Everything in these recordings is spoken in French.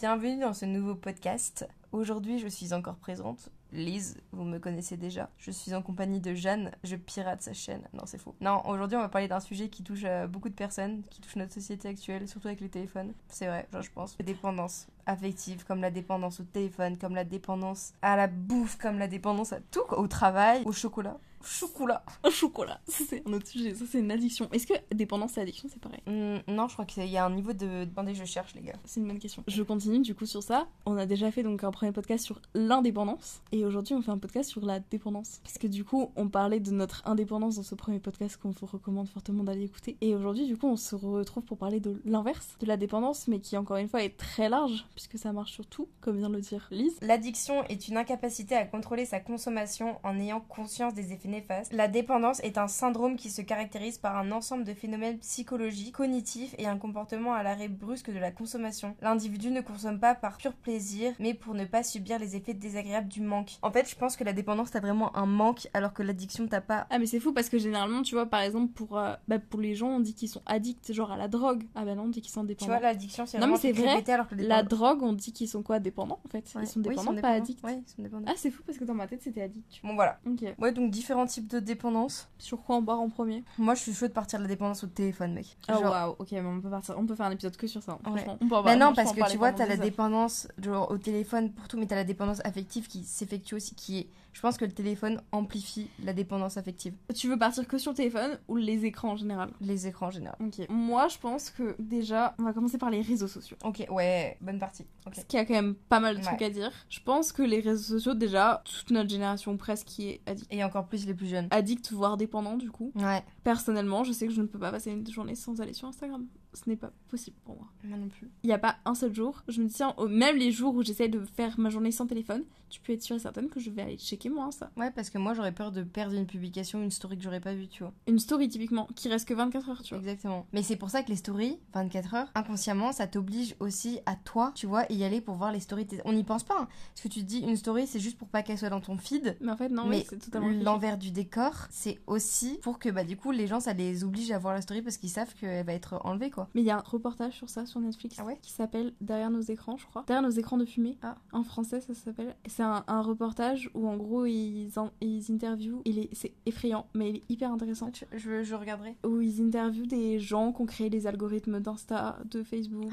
Bienvenue dans ce nouveau podcast. Aujourd'hui, je suis encore présente. Lise, vous me connaissez déjà. Je suis en compagnie de Jeanne, je pirate sa chaîne. Non, c'est faux. Non, aujourd'hui, on va parler d'un sujet qui touche euh, beaucoup de personnes, qui touche notre société actuelle, surtout avec les téléphones. C'est vrai, je pense. Les dépendances affectives, comme la dépendance au téléphone, comme la dépendance à la bouffe, comme la dépendance à tout, au travail, au chocolat. Chocolat. Un chocolat, ça c'est un autre sujet, ça c'est une addiction. Est-ce que dépendance et addiction c'est pareil Hmm, non, je crois qu'il y a un niveau de. Attendez, je cherche, les gars. C'est une bonne question. Je continue du coup sur ça. On a déjà fait donc un premier podcast sur l'indépendance et aujourd'hui on fait un podcast sur la dépendance. Parce que du coup on parlait de notre indépendance dans ce premier podcast qu'on vous recommande fortement d'aller écouter. Et aujourd'hui du coup on se retrouve pour parler de l'inverse, de la dépendance mais qui encore une fois est très large puisque ça marche sur tout, comme vient de le dire Lise. L'addiction est une incapacité à contrôler sa consommation en ayant conscience des effets néfastes. La dépendance est un syndrome qui se caractérise par un ensemble de phénomènes psychologiques, cognitifs et un comportement à l'arrêt brusque de la consommation. L'individu ne consomme pas par pur plaisir, mais pour ne pas subir les effets désagréables du manque. En fait, je pense que la dépendance, t'as vraiment un manque, alors que l'addiction, t'as pas. Ah mais c'est fou parce que généralement tu vois par exemple pour, euh, bah, pour les gens on dit qu'ils sont addicts genre à la drogue. Ah bah non on dit qu'ils sont Tu dépendants. vois, l'addiction, c'est Non, vraiment mais c'est vrai, alors que La drogue on dit qu'ils sont quoi dépendants en fait? Ouais. Ils sont Oui, dépendants pas dépendants. addicts. Ouais, ils sont dépendants. Ah c'est fou parce que dans ma tête c'était addict. Bon, voilà. Ok. Ouais, donc différents types de dépendance. Sur quoi on part en premier? Moi, je suis chaud de partir de la dépendance au téléphone, mec. Oh Genre- waouh, ok, mais on peut partir, on peut faire un épisode que sur ça. hein, Ouais. On peut en Bah non, parce que tu vois, t'as la dépendance genre, au téléphone pour tout, mais t'as la dépendance affective qui s'effectue aussi, qui est... Je pense que le téléphone amplifie la dépendance affective. Tu veux partir que sur le téléphone ou les écrans en général? Les écrans en général. Ok. Moi, je pense que déjà, on va commencer par les réseaux sociaux. Ok, ouais, bonne partie. Ok. Parce qu'il y a quand même pas mal de Ouais. trucs à dire. Je pense que les réseaux sociaux, déjà, toute notre génération presque qui est addict. Et encore plus plus jeunes. Addict, voire dépendant, du coup. Ouais, Personnellement, je sais que je ne peux pas passer une journée sans aller sur Instagram. Ce n'est pas possible pour moi. moi non plus. Il n'y a pas un seul jour. Je me dis, tiens, même les jours où j'essaie de faire ma journée sans téléphone, tu peux être sûre et certaine que je vais aller checker moi ça. Ouais, parce que moi j'aurais peur de perdre une publication, une story que j'aurais pas vue, tu vois. Une story typiquement qui reste que 24 heures, tu vois. Exactement. Mais c'est pour ça que les stories, 24 heures, inconsciemment, ça t'oblige aussi à toi, tu vois, y aller pour voir les stories. On n'y pense pas. Hein. Parce que tu te dis, une story, c'est juste pour pas qu'elle soit dans ton feed. Mais en fait, non, mais c'est totalement l'envers du décor, c'est aussi pour que bah du coup les gens ça les oblige à voir la story parce qu'ils savent qu'elle va être enlevée quoi. Mais il y a un reportage sur ça sur Netflix Ah ouais qui s'appelle Derrière nos écrans, je crois. Derrière nos écrans de fumée. Ah. En français, ça s'appelle. C'est un, un reportage où en gros ils, en- ils interviewent. Il est, c'est effrayant, mais il est hyper intéressant. Je, je, je regarderai. Où ils interviewent des gens qui ont créé les algorithmes d'Insta, de Facebook.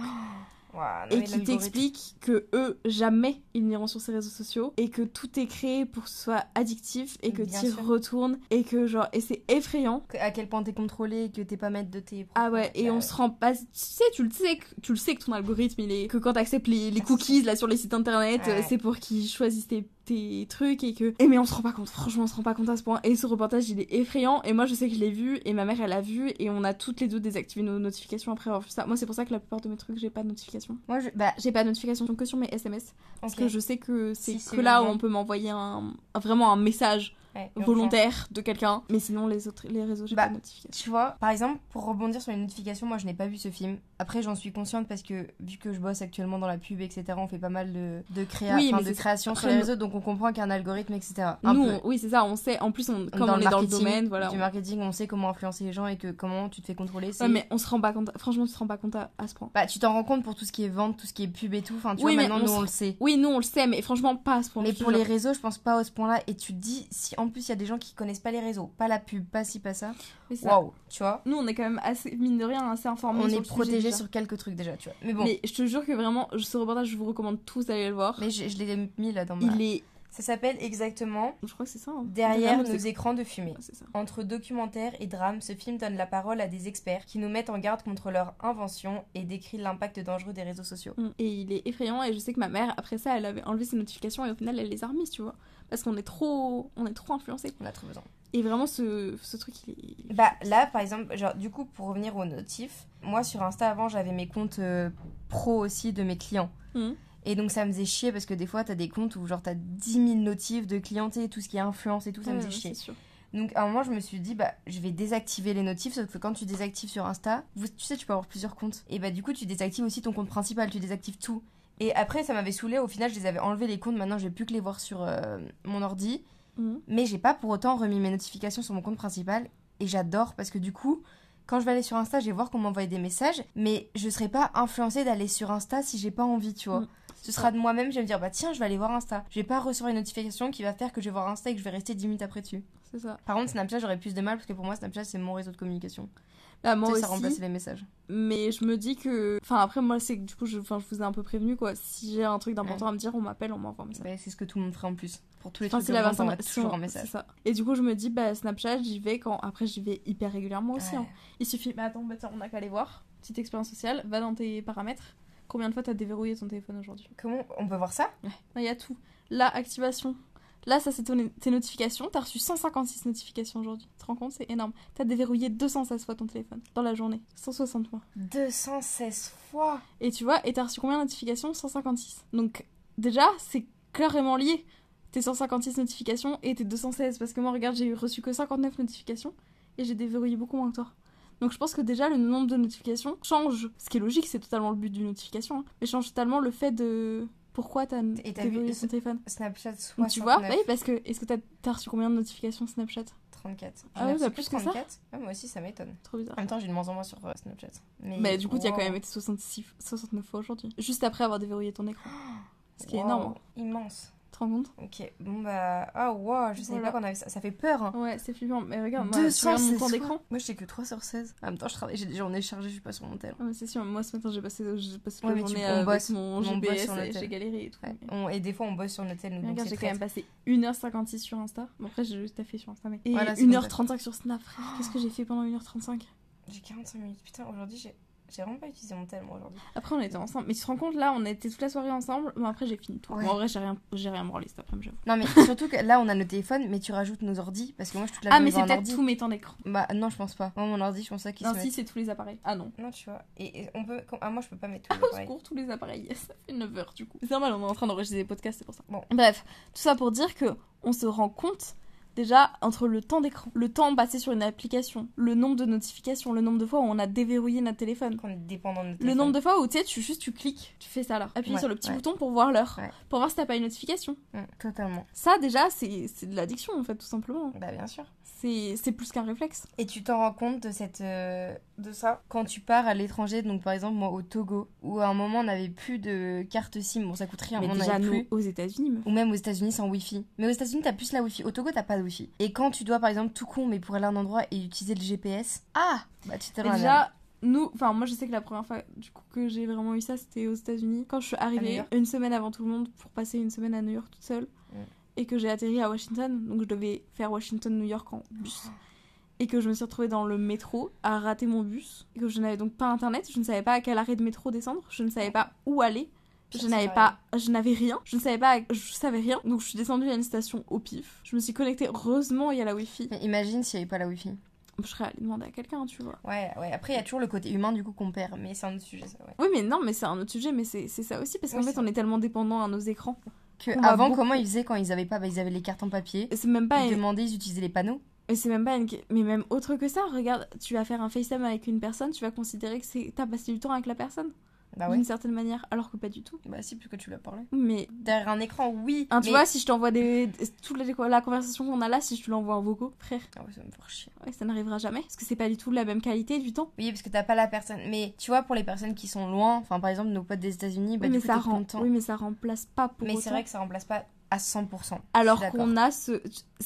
Non, et qui t'expliquent que eux jamais ils n'iront sur ces réseaux sociaux et que tout est créé pour que ce soit addictif et que tu retournes et que genre et c'est effrayant. À quel point t'es contrôlé et que t'es pas maître de tes ah ouais et on se rend pas tu sais tu le sais que tu le sais que ton algorithme il est que quand t'acceptes les, les cookies là sur les sites internet Ouais. euh, c'est pour qu'ils choisissent tes, tes trucs et que et mais on se rend pas compte. Franchement on se rend pas compte à ce point. Et ce reportage il est effrayant. Et moi je sais que je l'ai vu et ma mère elle l'a vu et on a toutes les deux désactivé nos notifications après avoir vu ça. Moi c'est pour ça que la plupart de mes trucs j'ai pas de notification. Moi je bah j'ai pas de notification que sur mes SMS parce que je sais que c'est Si, que là où on peut m'envoyer un- vraiment un message Ouais, volontaire de quelqu'un mais sinon les autres les réseaux j'ai Bah, pas de notification Tu vois, par exemple, pour rebondir sur les notifications, moi je n'ai pas vu ce film. Après, j'en suis consciente parce que vu que je bosse actuellement dans la pub, etc., on fait pas mal de, de, créa... Oui, de création sur les réseaux, donc on comprend qu'il y a un algorithme, etc. Un nous peu. on- oui c'est ça on sait en plus on, comme dans on est dans le domaine voilà Du on- marketing, on sait comment influencer les gens et que comment tu te fais contrôler. Ouais, mais on se rend pas compte franchement tu te rends pas compte à, à ce point Bah, tu t'en rends compte pour tout ce qui est vente, tout ce qui est pub et tout. Enfin, tu Oui, vois, maintenant, on nous, on le sait. oui nous on le sait mais franchement pas à ce point Mais pour les réseaux, je pense pas à ce point-là. Et tu te dis, si en plus il y a des gens qui connaissent pas les réseaux, pas la pub, pas ci, pas ça, waouh, tu vois. nous on est quand même assez mine de rien assez informés On sur est le sujet, protégé déjà. sur quelques trucs déjà, tu vois. Mais bon, mais je te jure que vraiment ce reportage je vous recommande tous d'aller le voir mais je, je l'ai mis là dans ma. il est Ça s'appelle exactement je crois que c'est ça hein. Derrière nos écrans de fumée. Ça Entre documentaire et drame, ce film donne la parole à des experts qui nous mettent en garde contre leur invention et décrit l'impact dangereux des réseaux sociaux. Mm. Et il est effrayant et je sais que ma mère après ça elle avait enlevé ses notifications et au final elle les a remises tu vois parce qu'on est trop on est trop influencé On a trop besoin. et vraiment ce, ce truc il est, il est- Bah là, par exemple, genre, du coup, pour revenir aux notifs, moi sur Insta avant, j'avais mes comptes euh, pro aussi de mes clients. Mhm. Et donc ça me faisait chier parce que des fois, t'as des comptes où genre t'as 10 000 notifs de clienté, tout ce qui est influence et tout, ça me faisait ouais, chier. sûr. Donc à un moment, je me suis dit, bah, je vais désactiver les notifs, sauf que quand tu désactives sur Insta, vous- tu sais, tu peux avoir plusieurs comptes. Et bah, du coup, tu désactives aussi ton compte principal, tu désactives tout. Et après, ça m'avait saoulé. Au final, je les avais enlevés les comptes. Maintenant, j'ai plus que les voir sur euh, mon ordi. Mhm. Mais j'ai pas pour autant remis mes notifications sur mon compte principal. Et j'adore parce que du coup, quand je vais aller sur Insta, je vais voir qu'on m'envoie des messages, mais je serai pas influencée d'aller sur Insta si j'ai pas envie, tu vois. Mm. Ce sera de moi-même, je vais me dire, bah tiens, je vais aller voir Insta. Je vais pas recevoir une notification qui va faire que je vais voir Insta et que je vais rester 10 minutes après dessus. C'est ça. Par contre, Snapchat, j'aurais plus de mal parce que pour moi, Snapchat, c'est mon réseau de communication. Bah, moi tu sais, ça aussi. remplace les messages. Mais je me dis que. Enfin, après, moi, c'est que du coup, je, enfin, je vous ai un peu prévenu, quoi. Si j'ai un truc d'important à me dire, on m'appelle, on m'envoie un message. Bah, c'est ce que tout le monde ferait en plus. Pour tous les Enfin, trucs la on toujours un message. Ça. Et du coup, je me dis, bah, Snapchat, j'y vais quand. Après, j'y vais hyper régulièrement aussi. Ouais. hein. Il suffit. Mais attends, bah, on a qu'à aller voir. Petite expérience sociale. Va dans tes paramètres. Combien de fois t'as déverrouillé ton téléphone aujourd'hui Comment on peut voir ça? Ouais. Il y a tout. Là, activation. Là, ça, c'est ton- tes notifications. T'as reçu 156 notifications aujourd'hui. Tu te rends compte? C'est énorme. T'as déverrouillé 216 fois ton téléphone dans la journée. 160 fois. 216 fois? Et tu vois, et t'as reçu combien de notifications? 156. Donc, déjà, c'est carrément lié. Tes 156 notifications et tes 216. Parce que moi, regarde, j'ai reçu que 59 notifications et j'ai déverrouillé beaucoup moins que toi. Donc, je pense que déjà, le nombre de notifications change. Ce qui est logique, c'est totalement le but d'une notification. hein, mais change totalement le fait de. Pourquoi t'as déverrouillé ton téléphone Snapchat Donc, 69. tu vois, oui, parce que. Est-ce que t'as as reçu combien de notifications Snapchat? 34. Ah ouais, reçu bah, plus que ça 34. Ouais, moi aussi, ça m'étonne. Trop bizarre. En même temps, j'ai de moins en moins sur euh, Snapchat. Mais Mais du coup, tu as wow. quand même été 66, 69 fois aujourd'hui. Juste après avoir déverrouillé ton écran. Ce qui est Wow, énorme. hein. Immense. Tu te rends compte Ok, bon bah. Ah, wow, je savais Voilà. pas qu'on avait ça. Ça fait peur. Hein. Ouais, c'est flippant. Mais regarde, moi, tu regardes mon 216 temps d'écran. Moi, j'ai que 3 sur 16. En même temps, je travaille, j'ai des journées chargées, je suis pas sur mon tel. Ah, mais c'est sûr, moi ce matin j'ai passé, j'ai passé Ouais, la mais tu- journée on avec bosse. mon On bosse GPS sur et notre j'ai galéré et tout. Ouais. mais- On- Et des fois, on bosse sur notre tel. Regarde, j'ai quand même passé 1h56 sur Insta. Bon, après, j'ai juste taffé sur Insta. Mais... Et Voilà, c'est 1h35 sur Snap, frère. Qu'est-ce que j'ai fait pendant 1h35 J'ai 45 minutes. Putain, aujourd'hui, j'ai j'ai vraiment pas utilisé mon tel, moi, aujourd'hui. Après, on était ensemble. Mais tu te rends compte, là, on était toute la soirée ensemble. Mais après, j'ai fini tout. Ouais. Bon, en vrai, j'ai rien, j'ai rien branlé cet après-midi, j'avoue. Non, mais surtout que là, on a nos téléphones, mais tu rajoutes nos ordis. Parce que moi, je suis toute la Ah, mais c'est peut-être ordi. tous mes temps d'écran. Bah, non, je pense pas. Moi, mon ordi, je pense ça Non, se si, met. c'est tous les appareils. Ah non. Non, tu vois. Et, et on peut. Ah, moi, je peux pas mettre tous les Au appareils. secours, tous les appareils. Ça fait 9h du coup. C'est normal, on est en train d'enregistrer des podcasts, c'est pour ça. Bon. Bref, tout ça pour dire que on se rend compte déjà entre le temps d'écran, le temps passé sur une application, le nombre de notifications, le nombre de fois où on a déverrouillé notre téléphone. Qu'on est dépendant de notre Le nombre de fois où tu sais, tu juste tu cliques, tu fais ça là, appuie Ouais, sur le petit ouais. bouton pour voir l'heure, Ouais. pour voir si t'as pas une notification. Mm, totalement. Ça déjà, c'est de l'addiction en fait, tout simplement. Bah, bien sûr. C'est plus qu'un réflexe. Et tu t'en rends compte de cette euh, de ça? Quand tu pars à l'étranger, donc par exemple moi au Togo, où à un moment on n'avait plus de carte SIM, bon ça coûte rien, Mais on déjà, nous, plus. aux États-unis. Ou même aux États-Unis sans Wi-Fi. Mais aux États-Unis t'as plus la Wi-Fi. Au Togo t'as pas de Et quand tu dois par exemple tout con, mais pour aller à un endroit et utiliser le GPS, ah bah tu t'es déjà, nous, enfin moi je sais que la première fois du coup que j'ai vraiment eu ça, c'était aux États-Unis quand je suis arrivée une semaine avant tout le monde pour passer une semaine à New York toute seule Mm. et que j'ai atterri à Washington, donc je devais faire Washington-New York en bus. Et que je me suis retrouvée dans le métro à rater mon bus. Et que je n'avais donc pas internet, je ne savais pas à quel arrêt de métro descendre, je ne savais pas où aller. Je n'avais pas, je n'avais rien, je ne savais pas, je savais rien, donc je suis descendue à une station au pif. Je me suis connectée, heureusement il y a la wifi. Mais imagine s'il n'y avait pas la Wi-Fi. Je serais allée demander à quelqu'un, tu vois. Ouais, ouais. Après il y a toujours le côté humain du coup qu'on perd, mais c'est un autre sujet ça, ouais. Oui, mais non, mais c'est un autre sujet, mais c'est ça aussi, parce qu'en Oui, fait, on est tellement dépendant à nos écrans. Que On avant beaucoup- comment ils faisaient quand ils avaient pas, bah, ils avaient les cartes en papier? C'est même pas. Ils une- demandaient, ils utilisaient les panneaux. Et c'est même pas une. Mais même autre que ça, regarde, tu vas faire un FaceTime avec une personne, tu vas considérer que c'est t'as passé du temps avec la personne, Bah ouais. d'une certaine manière, alors que pas du tout. Bah si, plus que tu l'as parlé. Mais. Derrière un écran, oui. Hein, tu mais- vois, si je t'envoie des. Toute la, conversation qu'on a là, si je te l'envoie en vocaux, frère, Ah ouais, ça me faire chier. ouais, ça n'arrivera jamais. Parce que c'est pas du tout la même qualité du temps. Oui, parce que t'as pas la personne. Mais tu vois, pour les personnes qui sont loin, enfin par exemple nos potes des États-Unis, bah oui, du mais coup ça rend... content. oui, mais ça remplace pas pour mais c'est vrai que ça remplace pas à 100%. Alors qu'on a ce.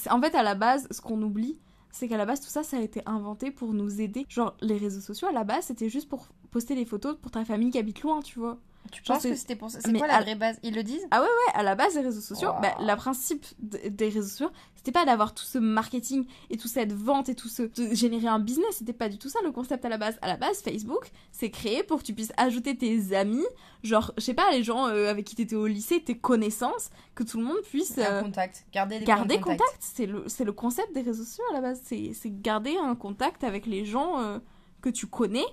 En fait, à la base, ce qu'on oublie, c'est qu'à la base, tout ça, ça a été inventé pour nous aider. Genre, les réseaux sociaux, à la base, c'était juste pour poster les photos pour ta famille qui habite loin, tu vois. Tu penses que c'était pour ça? C'est quoi la à- vraie base? Ils le disent? Ouais, à la base des réseaux sociaux, Wow. bah, le principe des réseaux sociaux, c'était pas d'avoir tout ce marketing et toute cette vente et tout ce. de générer un business, c'était pas du tout ça le concept à la base. À la base, Facebook, c'est créé pour que tu puisses ajouter tes amis, genre, je sais pas, les gens euh, avec qui t'étais au lycée, tes connaissances, que tout le monde puisse. Un euh, contact. Garder des garder contact, c'est le, le concept des réseaux sociaux à la base. C'est, c'est garder un contact avec les gens euh, que tu connais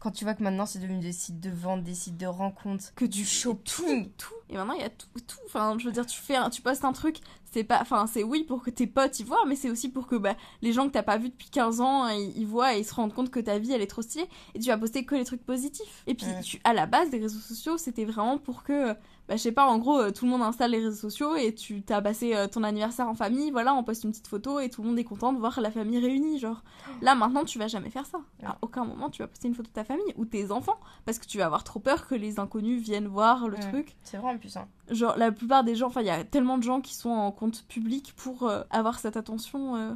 Quand tu vois que maintenant c'est devenu des sites de vente, des sites de rencontres, que du tu shopping. tout, tout. Et maintenant, il y a tout, tout. Enfin, je veux dire, tu fais, tu postes un truc, c'est pas, enfin, c'est oui pour que tes potes y voient, mais c'est aussi pour que bah, les gens que t'as pas vu depuis 15 ans, ils, ils voient et ils se rendent compte que ta vie, elle est trop stylée. Et tu vas poster que les trucs positifs. Et puis, Ouais. tu, à la base des réseaux sociaux, c'était vraiment pour que, bah, je sais pas, en gros, euh, tout le monde installe les réseaux sociaux et tu t'as passé euh, ton anniversaire en famille, voilà, on poste une petite photo et tout le monde est content de voir la famille réunie, genre. Là, maintenant, tu vas jamais faire ça. À aucun moment, tu vas poster une photo de ta famille ou tes enfants parce que tu vas avoir trop peur que les inconnus viennent voir le Ouais. truc. C'est vraiment puissant. Genre, la plupart des gens, enfin, il y a tellement de gens qui sont en compte public pour euh, avoir cette attention euh,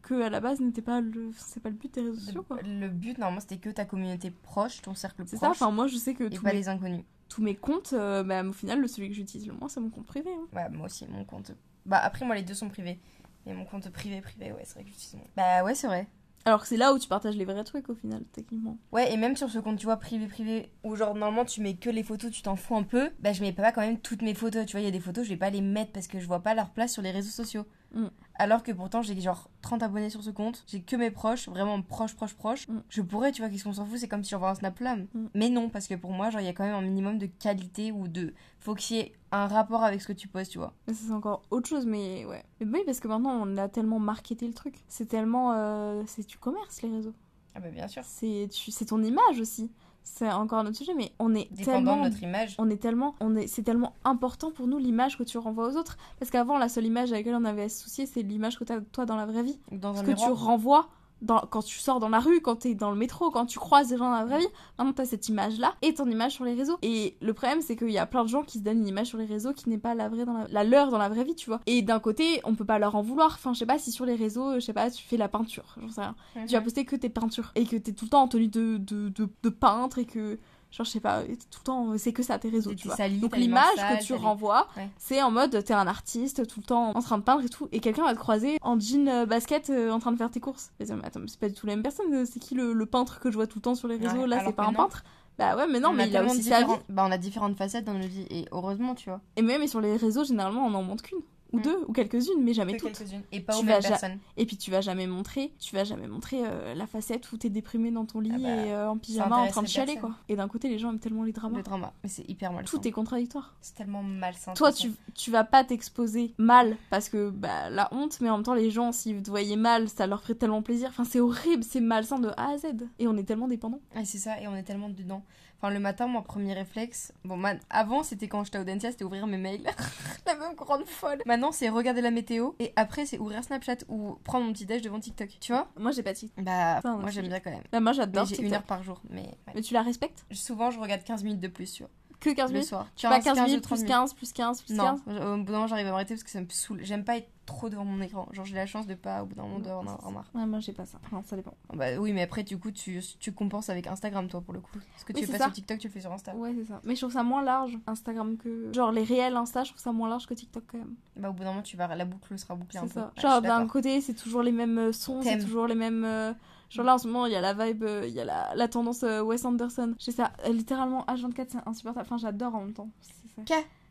que à la base n'était pas le, c'est pas le but des réseaux sociaux, quoi. Le, but, normalement, c'était que ta communauté proche, ton cercle C'est proche, ça. Enfin, moi, je sais que et tous pas mes, les inconnus. Tous mes comptes, euh, bah, au final, le celui que j'utilise le moins, c'est mon compte privé. hein. Ouais, moi aussi, mon compte. Bah, après, moi, les deux sont privés. Mais mon compte privé, privé, ouais, c'est vrai que j'utilise mon. Bah, ouais, c'est vrai. Alors que c'est là où tu partages les vrais trucs, au final, techniquement. Ouais, et même sur ce compte, tu vois, privé, privé, où genre, normalement, tu mets que les photos, tu t'en fous un peu, bah, je mets pas quand même toutes mes photos. Tu vois, il y a des photos, je vais pas les mettre parce que je vois pas leur place sur les réseaux sociaux. Mm. Alors que pourtant, j'ai genre 30 abonnés sur ce compte, j'ai que mes proches, vraiment proches, proches, proches. Mm. Je pourrais, tu vois, qu'est-ce qu'on s'en fout, c'est comme si j'envoie un snap flamme. Mm. Mais non, parce que pour moi, genre, il y a quand même un minimum de qualité ou de. Faut qu'il y ait un rapport avec ce que tu postes, tu vois. Mais ça, c'est encore autre chose, mais ouais. Mais oui, parce que maintenant, on a tellement marketé le truc. C'est tellement. euh, c'est du commerce, les réseaux. Ah, bah, bien sûr. C'est tu- c'est ton image aussi. C'est encore un autre sujet, mais on est Dépendant tellement de notre image. on est tellement on est c'est tellement important pour nous l'image que tu renvoies aux autres. Parce qu'avant la seule image à laquelle on avait à se soucier c'est l'image que tu as toi dans la vraie vie. Dans ce que tu renvoies dans, quand tu sors dans la rue, quand tu es dans le métro, quand tu croises des gens dans la vraie vie, maintenant tu as cette image-là et ton image sur les réseaux. Et le problème, c'est qu'il y a plein de gens qui se donnent une image sur les réseaux qui n'est pas la vraie dans la, la leur dans la vraie vie, tu vois. Et d'un côté, on peut pas leur en vouloir. Enfin, je sais pas si sur les réseaux, je sais pas, tu fais la peinture, j'en sais rien Mhm. tu vas poster que tes peintures et que t'es tout le temps en tenue de, de, de, de peintre et que genre je sais pas et tout le temps c'est que ça tes réseaux tu vois sali, donc l'image que tu renvoies Ouais. c'est en mode t'es un artiste tout le temps en train de peindre et tout et quelqu'un va te croiser en jean euh, basket euh, en train de faire tes courses et mais attends mais c'est pas du tout la même personne euh, c'est qui le, le peintre que je vois tout le temps sur les réseaux? Ouais, là c'est pas un non. peintre bah ouais mais non On mais il a aussi sa vie Bah, on a différentes facettes dans notre vie, et heureusement, tu vois. et même sur les réseaux généralement on en montre qu'une ou Mm. deux ou quelques-unes mais jamais Que toutes. Et pas aux mêmes personnes. Et puis tu vas jamais montrer, tu vas jamais montrer euh, la facette où t'es déprimé dans ton lit Ah bah, et euh, en pyjama en train de chialer personne. quoi. Et d'un côté les gens aiment tellement les dramas. Le drama. Mais c'est hyper malsain. Tout est contradictoire. C'est tellement malsain. Toi tu, tu vas pas t'exposer mal parce que bah la honte, mais en même temps les gens s'ils te voyaient mal ça leur ferait tellement plaisir. Enfin c'est horrible, c'est malsain de A à Z. Et on est tellement dépendants. Ouais, c'est ça, et on est tellement dedans. Enfin, le matin, mon premier réflexe. Bon, man- avant, c'était quand j'étais au Dentia, c'était ouvrir mes mails. la même grande folle. Maintenant, c'est regarder la météo, et après, c'est ouvrir Snapchat ou prendre mon petit déj devant TikTok. Tu vois? Moi j'ai pas de TikTok. Bah, moi, j'aime bien quand même. Bah, moi j'adore j'ai une heure par jour, mais ouais. Mais tu la respectes? Souvent, je regarde 15 minutes de plus, tu vois. Que 15 Le minutes? soir. Tu pas 15 ou minutes 30 plus 15 plus 15 plus Non, 15 au bout d'un moment, j'arrive à m'arrêter parce que ça me saoule. J'aime pas être trop devant mon écran. Genre, j'ai la chance de pas, au bout d'un moment, d'en avoir marre. Ouais moi j'ai pas ça. Non ça dépend. Bah oui, mais après, du coup, tu, tu compenses avec Instagram, toi, pour le coup. Ce que Oui, tu c'est fais pas ça. sur TikTok, tu le fais sur Insta. Ouais, c'est ça. Mais je trouve ça moins large, Instagram, que. Genre, les réels Insta, je trouve ça moins large que TikTok quand même. Bah, au bout d'un moment, tu vas, la boucle sera bouclée un peu. ça. Ouais, je Genre, d'un côté, c'est toujours les mêmes euh, sons, c'est toujours les mêmes. euh, Genre là, en ce moment, il y a la vibe, euh, il y a la, la tendance Wes Anderson. Je sais ça, littéralement, H24, c'est insupportable. Enfin, j'adore en même temps. C'est ça.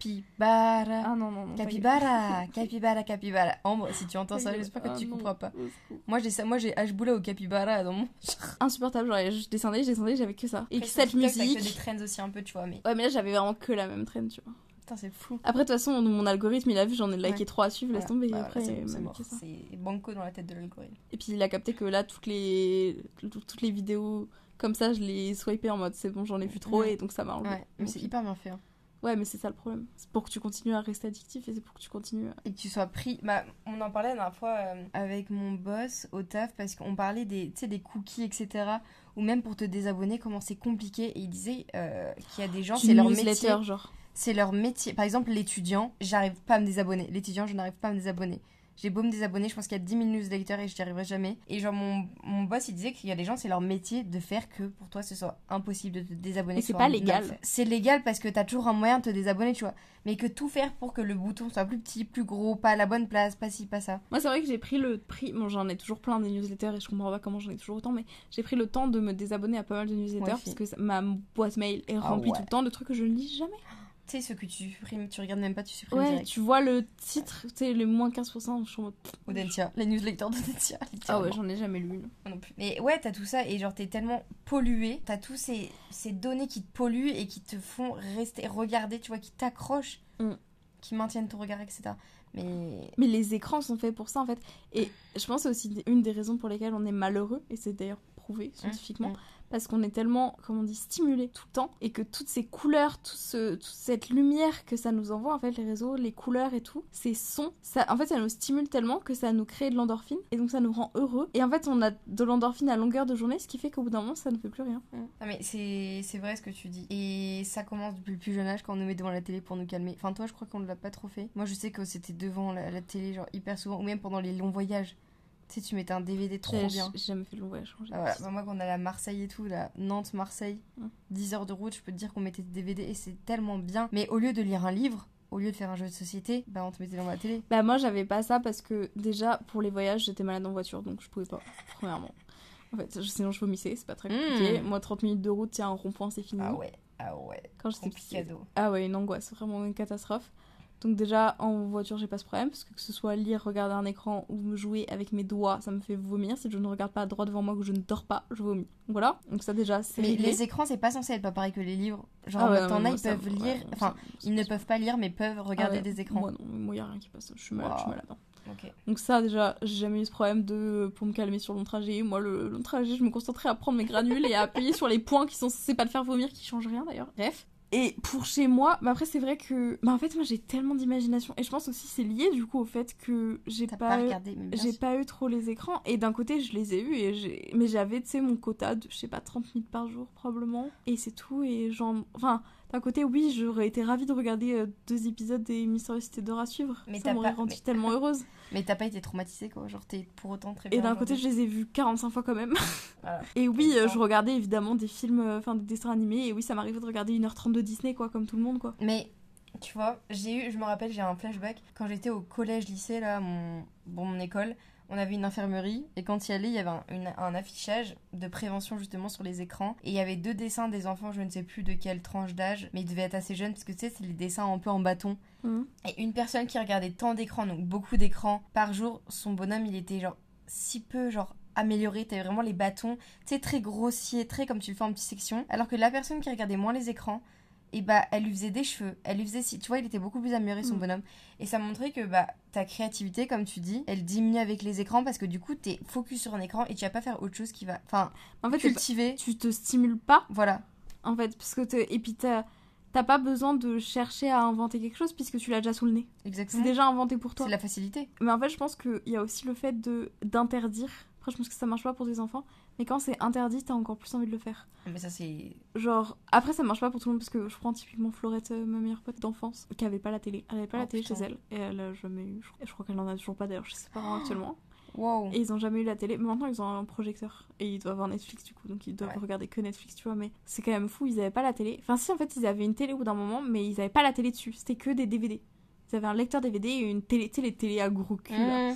Capybara. Ah non, non, non. Capybara, capybara, capybara. Ambre, si tu entends ça, j'espère que Ah tu non, comprends pas. Moi j'ai ça, moi j'ai H-Boula au capybara dans mon. Insupportable, genre, je descendais, je descendais, j'avais que ça. Et Après, que cette TikTok, t'as que des musique. trends aussi un peu, tu vois, mais. Ouais, mais là, j'avais vraiment que la même traîne, tu vois. Putain, c'est fou. Après, de toute façon, mon algorithme, il a vu, j'en ai liké Ouais. trois à suivre, laisse tomber. Bah, après, c'est c'est mort. banco dans la tête de l'algorithme. Et puis il a capté que là, toutes les, toutes les vidéos comme ça, je les swipais en mode c'est bon, j'en ai vu trop Ouais. et donc ça m'a enlevé. Ouais, mais c'est hyper bien fait. hein. Ouais, mais c'est ça le problème. C'est pour que tu continues à rester addictif et c'est pour que tu continues. à- Et que tu sois pris. Bah, on en parlait la dernière fois euh, avec mon boss au taf parce qu'on parlait des, des cookies, etc. Ou même pour te désabonner, comment c'est compliqué. Et il disait euh, qu'il y a des gens, c'est leur métier. genre. c'est leur métier. Par exemple, l'étudiant, j'arrive pas à me désabonner. L'étudiant, je n'arrive pas à me désabonner. J'ai beau me désabonner, je pense qu'il y a 10 000 newsletters et je n'y arriverai jamais. Et genre, mon, mon boss, il disait qu'il y a des gens, c'est leur métier de faire que pour toi, ce soit impossible de te désabonner. Mais que c'est ce pas légal. C'est légal parce que t'as toujours un moyen de te désabonner, tu vois. Mais que tout faire pour que le bouton soit plus petit, plus gros, pas à la bonne place, pas ci, pas ça. Moi, c'est vrai que j'ai pris le prix. Bon, j'en ai toujours plein des newsletters et je comprends pas comment j'en ai toujours autant, mais j'ai pris le temps de me désabonner à pas mal de newsletters parce que ça- ma boîte mail est Ah remplie ouais. tout le temps de trucs que je ne lis jamais. Tu sais, ceux que tu supprimes, tu regardes même pas, tu supprimes Ouais, direct. tu vois le titre, tu sais, le moins 15%, je suis en mode. Ou Dentia, les newsletters. Ah ouais, j'en ai jamais lu non plus. Mais ouais, t'as tout ça et genre t'es tellement pollué, t'as tous ces, ces données qui te polluent et qui te font rester, regarder, tu vois, qui t'accrochent, Mm. qui maintiennent ton regard, etc. Mais Mais les écrans sont faits pour ça en fait. Et je pense que c'est aussi une des raisons pour lesquelles on est malheureux, et c'est d'ailleurs prouvé scientifiquement, mm. Parce qu'on est tellement, comment on dit, stimulé tout le temps, et que toutes ces couleurs, tout ce, toute cette lumière que ça nous envoie, en fait, les réseaux, les couleurs et tout, ces sons, ça, en fait, ça nous stimule tellement que ça nous crée de l'endorphine, et donc ça nous rend heureux. Et en fait, on a de l'endorphine à longueur de journée, ce qui fait qu'au bout d'un moment, ça ne fait plus rien. Ah mais c'est c'est vrai ce que tu dis. Et ça commence depuis le plus jeune âge quand on nous met devant la télé pour nous calmer. Enfin toi je crois qu'on ne l'a pas trop fait. Moi je sais que c'était devant la, la télé genre hyper souvent ou même pendant les longs voyages. Tu sais tu mettais un DVD trop bien. j'ai jamais fait de long voyage. Ah, voilà. Bah, moi quand on allait à Marseille et tout, là, Nantes, Marseille, Mm. 10 heures de route, je peux te dire qu'on mettait des DVD et c'est tellement bien. Mais au lieu de lire un livre, au lieu de faire un jeu de société, bah on te mettait devant la télé. Bah moi j'avais pas ça parce que déjà pour les voyages j'étais malade en voiture donc je pouvais pas premièrement. En fait sinon je vomissais c'est pas très compliqué. Mm. Moi 30 minutes de route tiens un rond-point c'est fini. Ah ouais, ah ouais. Quand j'étais petite. Ah ouais une angoisse vraiment une catastrophe. Donc déjà en voiture j'ai pas ce problème parce que que ce soit lire, regarder un écran ou me jouer avec mes doigts ça me fait vomir. Si je ne regarde pas droit devant moi que je ne dors pas je vomis. Voilà donc ça déjà c'est Mais les écrans, c'est pas censé être pas pareil que les livres. Genre, Ah ouais, t'en as, ils peuvent lire. Enfin, ils ne peuvent pas lire, mais peuvent regarder Ah ouais, des écrans. Moi non, moi y a rien qui passe. Je suis malade, je suis malade. hein. Donc ça déjà, j'ai jamais eu ce problème de pour me calmer sur le long trajet. Moi le long trajet, je me concentrais à prendre mes granules et à appuyer sur les points qui sont censés pas te faire vomir, qui changent rien d'ailleurs. Bref. Et pour chez moi, bah après c'est vrai que bah en fait moi j'ai tellement d'imagination. Et je pense aussi c'est lié du coup au fait que j'ai pas, regardé, j'ai pas eu trop les écrans. Et d'un côté je les ai eus et j'ai mais j'avais tu sais mon quota de je sais pas 30 minutes par jour probablement. Et c'est tout. Et genre enfin d'un côté oui j'aurais été ravie de regarder euh, deux épisodes des Mystérieuses Cités d'or à suivre. Mais ça m'aurait pas- rendu mais- tellement heureuse. Mais t'as pas été traumatisée, quoi. Genre, t'es pour autant très bien. et d'un côté je les ai vus 45 fois quand même. Voilà. et oui euh, je regardais évidemment des films euh, enfin des dessins animés. Et oui ça m'arrivait de regarder 1h30 de Disney quoi comme tout le monde quoi Mais tu vois, j'ai eu, je me rappelle, j'ai un flashback quand j'étais au collège lycée là, mon bon mon école, on avait une infirmerie et quand il y allait, il y avait un, une- un affichage de prévention justement sur les écrans et il y avait deux dessins des enfants, je ne sais plus de quelle tranche d'âge, mais ils devaient être assez jeunes parce que tu sais, c'est les dessins un peu en bâton. Mhm. Et une personne qui regardait tant d'écrans, donc beaucoup d'écrans par jour, son bonhomme, il était genre si peu genre amélioré, t'avais vraiment les bâtons, tu sais, très grossiers, très comme tu le fais en petites sections. Alors que la personne qui regardait moins les écrans, et bah elle lui faisait des cheveux, elle lui faisait si, tu vois, il était beaucoup plus amélioré son Mm. bonhomme. Et ça montrait que bah ta créativité, comme tu dis, elle diminue avec les écrans parce que du coup t'es focus sur un écran et tu vas pas faire autre chose qui va, enfin, en fait c'est cultiver. tu te stimules pas Voilà. en fait parce que et puis t'as t'as pas besoin de chercher à inventer quelque chose puisque tu l'as déjà sous le nez c'est Exactement. déjà inventé pour toi C'est la facilité. Mais en fait, je pense qu'il y a aussi le fait de d'interdire. Après, je pense que ça marche pas pour des enfants. Mais quand c'est interdit, t'as encore plus envie de le faire. Mais ça c'est Genre, après, ça marche pas pour tout le monde parce que je prends typiquement Florette, euh, ma meilleure pote d'enfance, qui avait pas la télé. Elle avait pas Oh, la télé putain. chez elle. Et elle a jamais eu. Je, crois qu'elle en a toujours pas d'ailleurs chez ses parents actuellement. wow. Et ils ont jamais eu la télé. Mais maintenant, ils ont un projecteur. Et ils doivent avoir Netflix du coup. Donc ils doivent Ouais. regarder que Netflix, tu vois. Mais c'est quand même fou. Ils avaient pas la télé. Enfin, si, en fait, ils avaient une télé au bout d'un moment. Mais ils avaient pas la télé dessus. C'était que des DVD. Ils avaient un lecteur DVD et une télé. Tu sais, les télés à gros cul. là. Mm.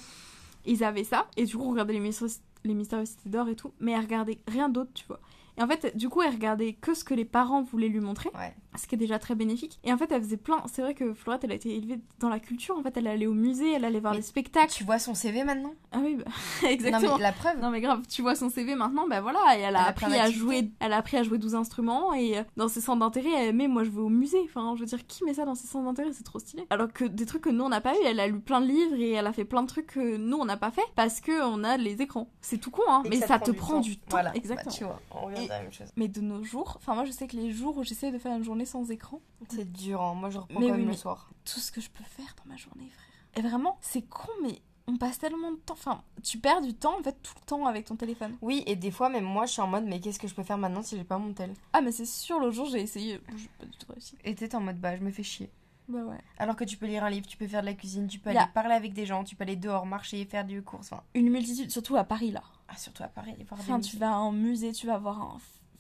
Ils avaient ça, et du coup, on regardait les mystérieuses, les mystérieuses cités d'or et tout, mais elle regardait rien d'autre, tu vois. Et en fait, du coup, elle regardait que ce que les parents voulaient lui montrer, Ouais. Ce qui est déjà très bénéfique. Et en fait, elle faisait plein. C'est vrai que Florette, elle a été élevée dans la culture. En fait, elle allait au musée, elle allait voir Mais les spectacles. Tu vois son CV maintenant? Ah oui, bah, Non exactement. mais la preuve. Non mais grave, tu vois son CV maintenant, bah voilà, et elle a, Elle appris à jouer, elle a appris à jouer 12 instruments et euh, dans ses centres d'intérêt, elle met moi je veux au musée. Enfin, je veux dire qui met ça dans ses centres d'intérêt, c'est trop stylé. Alors que des trucs que nous on n'a pas eu, elle a lu plein de livres et elle a fait plein de trucs que nous on n'a pas fait parce que on a les écrans. C'est tout con hein, Et mais ça, te prend du temps. Voilà. Exactement. Bah, tu vois, on revient Et- à la même chose. Mais de nos jours, enfin moi je sais que les jours où j'essaie de faire une journée sans écran, C'est dur, hein. moi je reprends Mais quand oui, même le soir. tout ce que je peux faire dans ma journée, frère. Et vraiment, c'est con mais on passe tellement de temps, enfin tu perds du temps en fait tout le temps avec ton téléphone. Oui, et des fois, même moi, je suis en mode, mais qu'est-ce que je peux faire maintenant si j'ai pas mon tel? Ah mais c'est sûr, l'autre jour j'ai essayé, j'ai pas du tout réussi. Et t'es en mode, bah, je me fais chier. Bah ouais. Alors que tu peux lire un livre, tu peux faire de la cuisine, tu peux aller parler avec des gens, tu peux aller dehors, marcher, faire du course. Enfin, une multitude, surtout à Paris là. ah, surtout à Paris, voir Enfin, des tu musées. vas à un musée, tu vas voir un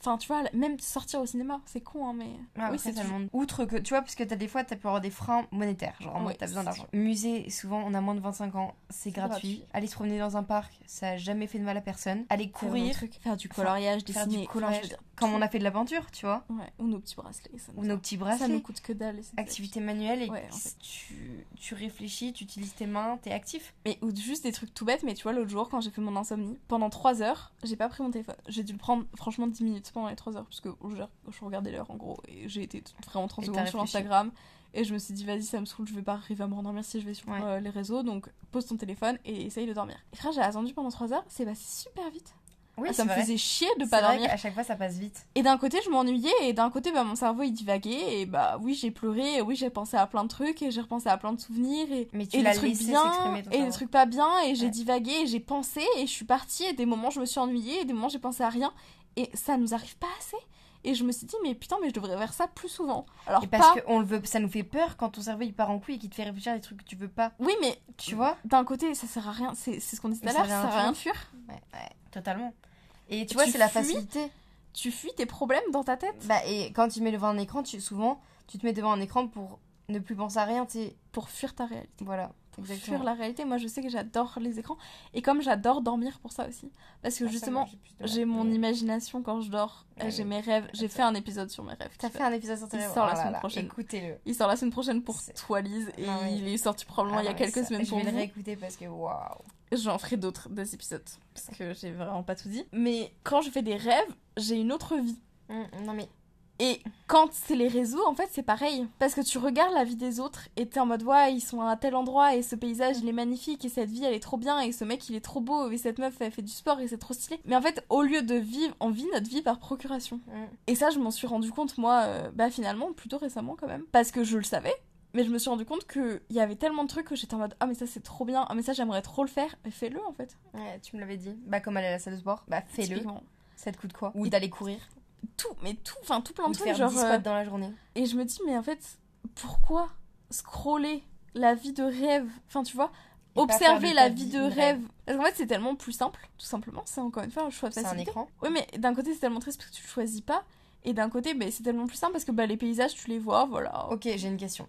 Enfin, tu vois, même sortir au cinéma, c'est con, hein, mais. Ah, oui, c'est du- demande- Outre que, tu vois, parce que t'as des fois, t'as pu avoir des freins monétaires. Genre, en mode, Ouais, t'as besoin d'argent. Musée, souvent, on a moins de 25 ans, c'est gratuit. gratuit. Aller se promener dans un parc, ça a jamais fait de mal à personne. Aller Faire courir, faire du coloriage, faire dessiner. du enfin, coloriage, comme on a fait de la peinture, tu vois. Ouais, ou nos petits bracelets. Ça, nous- Ou nos petits ça bracelets. nous coûte que dalle. Activité manuelle et Ouais, en fait. tu, tu réfléchis, tu utilises tes mains, t'es actif. Mais ou juste des trucs tout bêtes, mais tu vois, l'autre jour, quand j'ai fait mon insomnie, pendant 3 heures, j'ai pas pris mon téléphone. J'ai dû le prendre, franchement, 10 minutes pendant les 3 heures, parce que je, je regardais l'heure en gros, et j'ai été vraiment 30 Et t'as secondes sur. Instagram, et je me suis dit, vas-y, ça me saoule, je vais pas arriver à me rendormir si je vais sur Ouais. euh, les réseaux, donc pose ton téléphone et essaye de dormir. Et frère, j'ai attendu pendant 3 heures, c'est passé super vite. Oui, Ah, ça me vrai. faisait chier de pas vrai dormir. qu'à chaque fois, ça passe vite. Et d'un côté, je m'ennuyais, et d'un côté, bah, mon cerveau il divaguait, et bah oui, j'ai pleuré, et oui, j'ai pensé à plein de trucs, et j'ai repensé à plein de souvenirs, et, Mais tu et des trucs bien, et des trucs pas bien, et j'ai Ouais. divagué, et j'ai pensé, et je suis partie, et des moments je me suis ennuyée, et des moments j'ai pensé à rien, et ça nous arrive pas assez. Et je me suis dit, mais putain, mais je devrais faire ça plus souvent. Alors, Et parce pas. que on le veut, ça nous fait peur quand ton cerveau il part en couille et qu'il te fait réfléchir à des trucs que tu veux pas. Oui, mais Tu vois d'un côté, ça sert à rien, c'est ce qu'on disait tout à ça l'heure, ça sert à rien de fuir. Ouais, ouais, totalement. Et tu vois, c'est la facilité. Tu fuis tes problèmes dans ta tête Bah, et quand tu mets devant un écran, tu, souvent, tu te mets devant un écran pour ne plus penser à rien, tu pour fuir ta réalité. Voilà, exactement. fuir la réalité. Moi, je sais que j'adore les écrans. Et comme j'adore dormir pour ça aussi. Parce que Ah, justement, j'ai mon imagination quand je dors. Ouais, j'ai mes rêves. J'ai fait un épisode sur mes rêves. T'as fait un épisode sur Il Télé- sort la Oh semaine là, prochaine. Écoutez-le. Il sort la semaine prochaine pour toi, Lise. Et Non, mais- il est sorti probablement Ah il y a non, quelques ça- semaines Je pour vais le réécouter parce que waouh. J'en ferai d'autres des épisodes. Parce que j'ai vraiment pas tout dit. Mais quand je fais des rêves, j'ai une autre vie. Hum, Non mais Et quand c'est les réseaux, en fait, c'est pareil. Parce que tu regardes la vie des autres et t'es en mode, ouais, ils sont à tel endroit et ce paysage, il est magnifique et cette vie, elle est trop bien et ce mec, il est trop beau et cette meuf, elle fait du sport et c'est trop stylé. Mais en fait, au lieu de vivre, on vit notre vie par procuration. hum, Et ça, je m'en suis rendu compte, moi, euh, bah finalement, plutôt récemment quand même. Parce que je le savais. Mais je me suis rendu compte qu'il y avait tellement de trucs que j'étais en mode, ah, mais ça, c'est trop bien. Ah, mais ça, j'aimerais trop le faire. Mais fais-le, en fait. ouais, tu me l'avais dit. Bah comme aller à la salle de sport, bah fais-le. Ça te coûte quoi? Ou d'aller courir Tout, mais tout, enfin, tout plein de trucs. Genre, 10 euh, dans la journée. Et je me dis, mais en fait, pourquoi scroller la vie de rêve? Enfin, tu vois, Et observer la vie vie de une rêve. Parce qu'en fait, c'est tellement plus simple, tout simplement. C'est encore une fois un choix de C'est un écran. Oui, mais d'un côté, c'est tellement triste parce que tu le choisis pas. Et d'un côté, ben, c'est tellement plus simple parce que bah, les paysages, tu les vois, voilà. Ok, j'ai une question.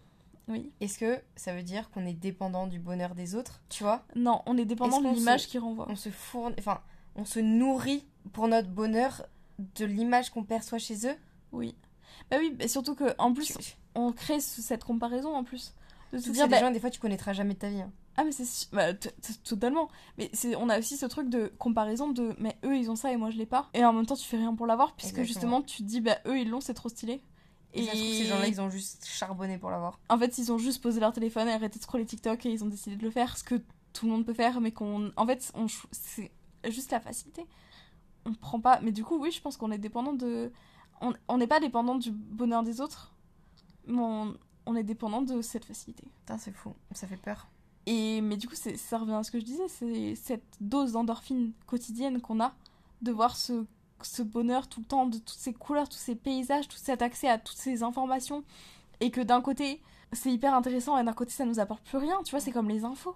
Oui. Est-ce que ça veut dire qu'on est dépendant du bonheur des autres? Tu vois? Non, on est dépendant de l'image se- qui renvoie. On se fournit, enfin, on se nourrit pour notre bonheur de l'image qu'on perçoit chez eux. Oui. Bah oui, mais surtout que en plus, on crée ce- cette comparaison en plus. De se dire, des bah, gens, des fois, tu connaîtras jamais de ta vie. hein. Ah mais c'est bah, totalement. Mais on a aussi ce truc de comparaison de mais eux ils ont ça et moi je l'ai pas. Et en même temps tu fais rien pour l'avoir puisque Exactement. justement tu te dis bah eux ils l'ont c'est trop stylé. Et, ça se trouve, ces gens-là, ils ont juste charbonné pour l'avoir. en fait ils ont juste posé leur téléphone et arrêté de scroller TikTok et ils ont décidé de le faire ce que tout le monde peut faire mais qu'on en fait on c'est juste la facilité. On prend pas mais du coup oui je pense qu'on est dépendant de on n'est pas dépendant du bonheur des autres mais on, on est dépendant de cette facilité. Putain, c'est fou. Ça fait peur. Et mais du coup, c'est- ça revient à ce que je disais, c'est cette dose d'endorphine quotidienne qu'on a de voir ce, ce bonheur tout le temps, de toutes ces couleurs, tous ces paysages, tout cet accès à toutes ces informations. Et que d'un côté, c'est hyper intéressant et d'un côté, ça nous apporte plus rien. Tu vois, c'est comme les infos.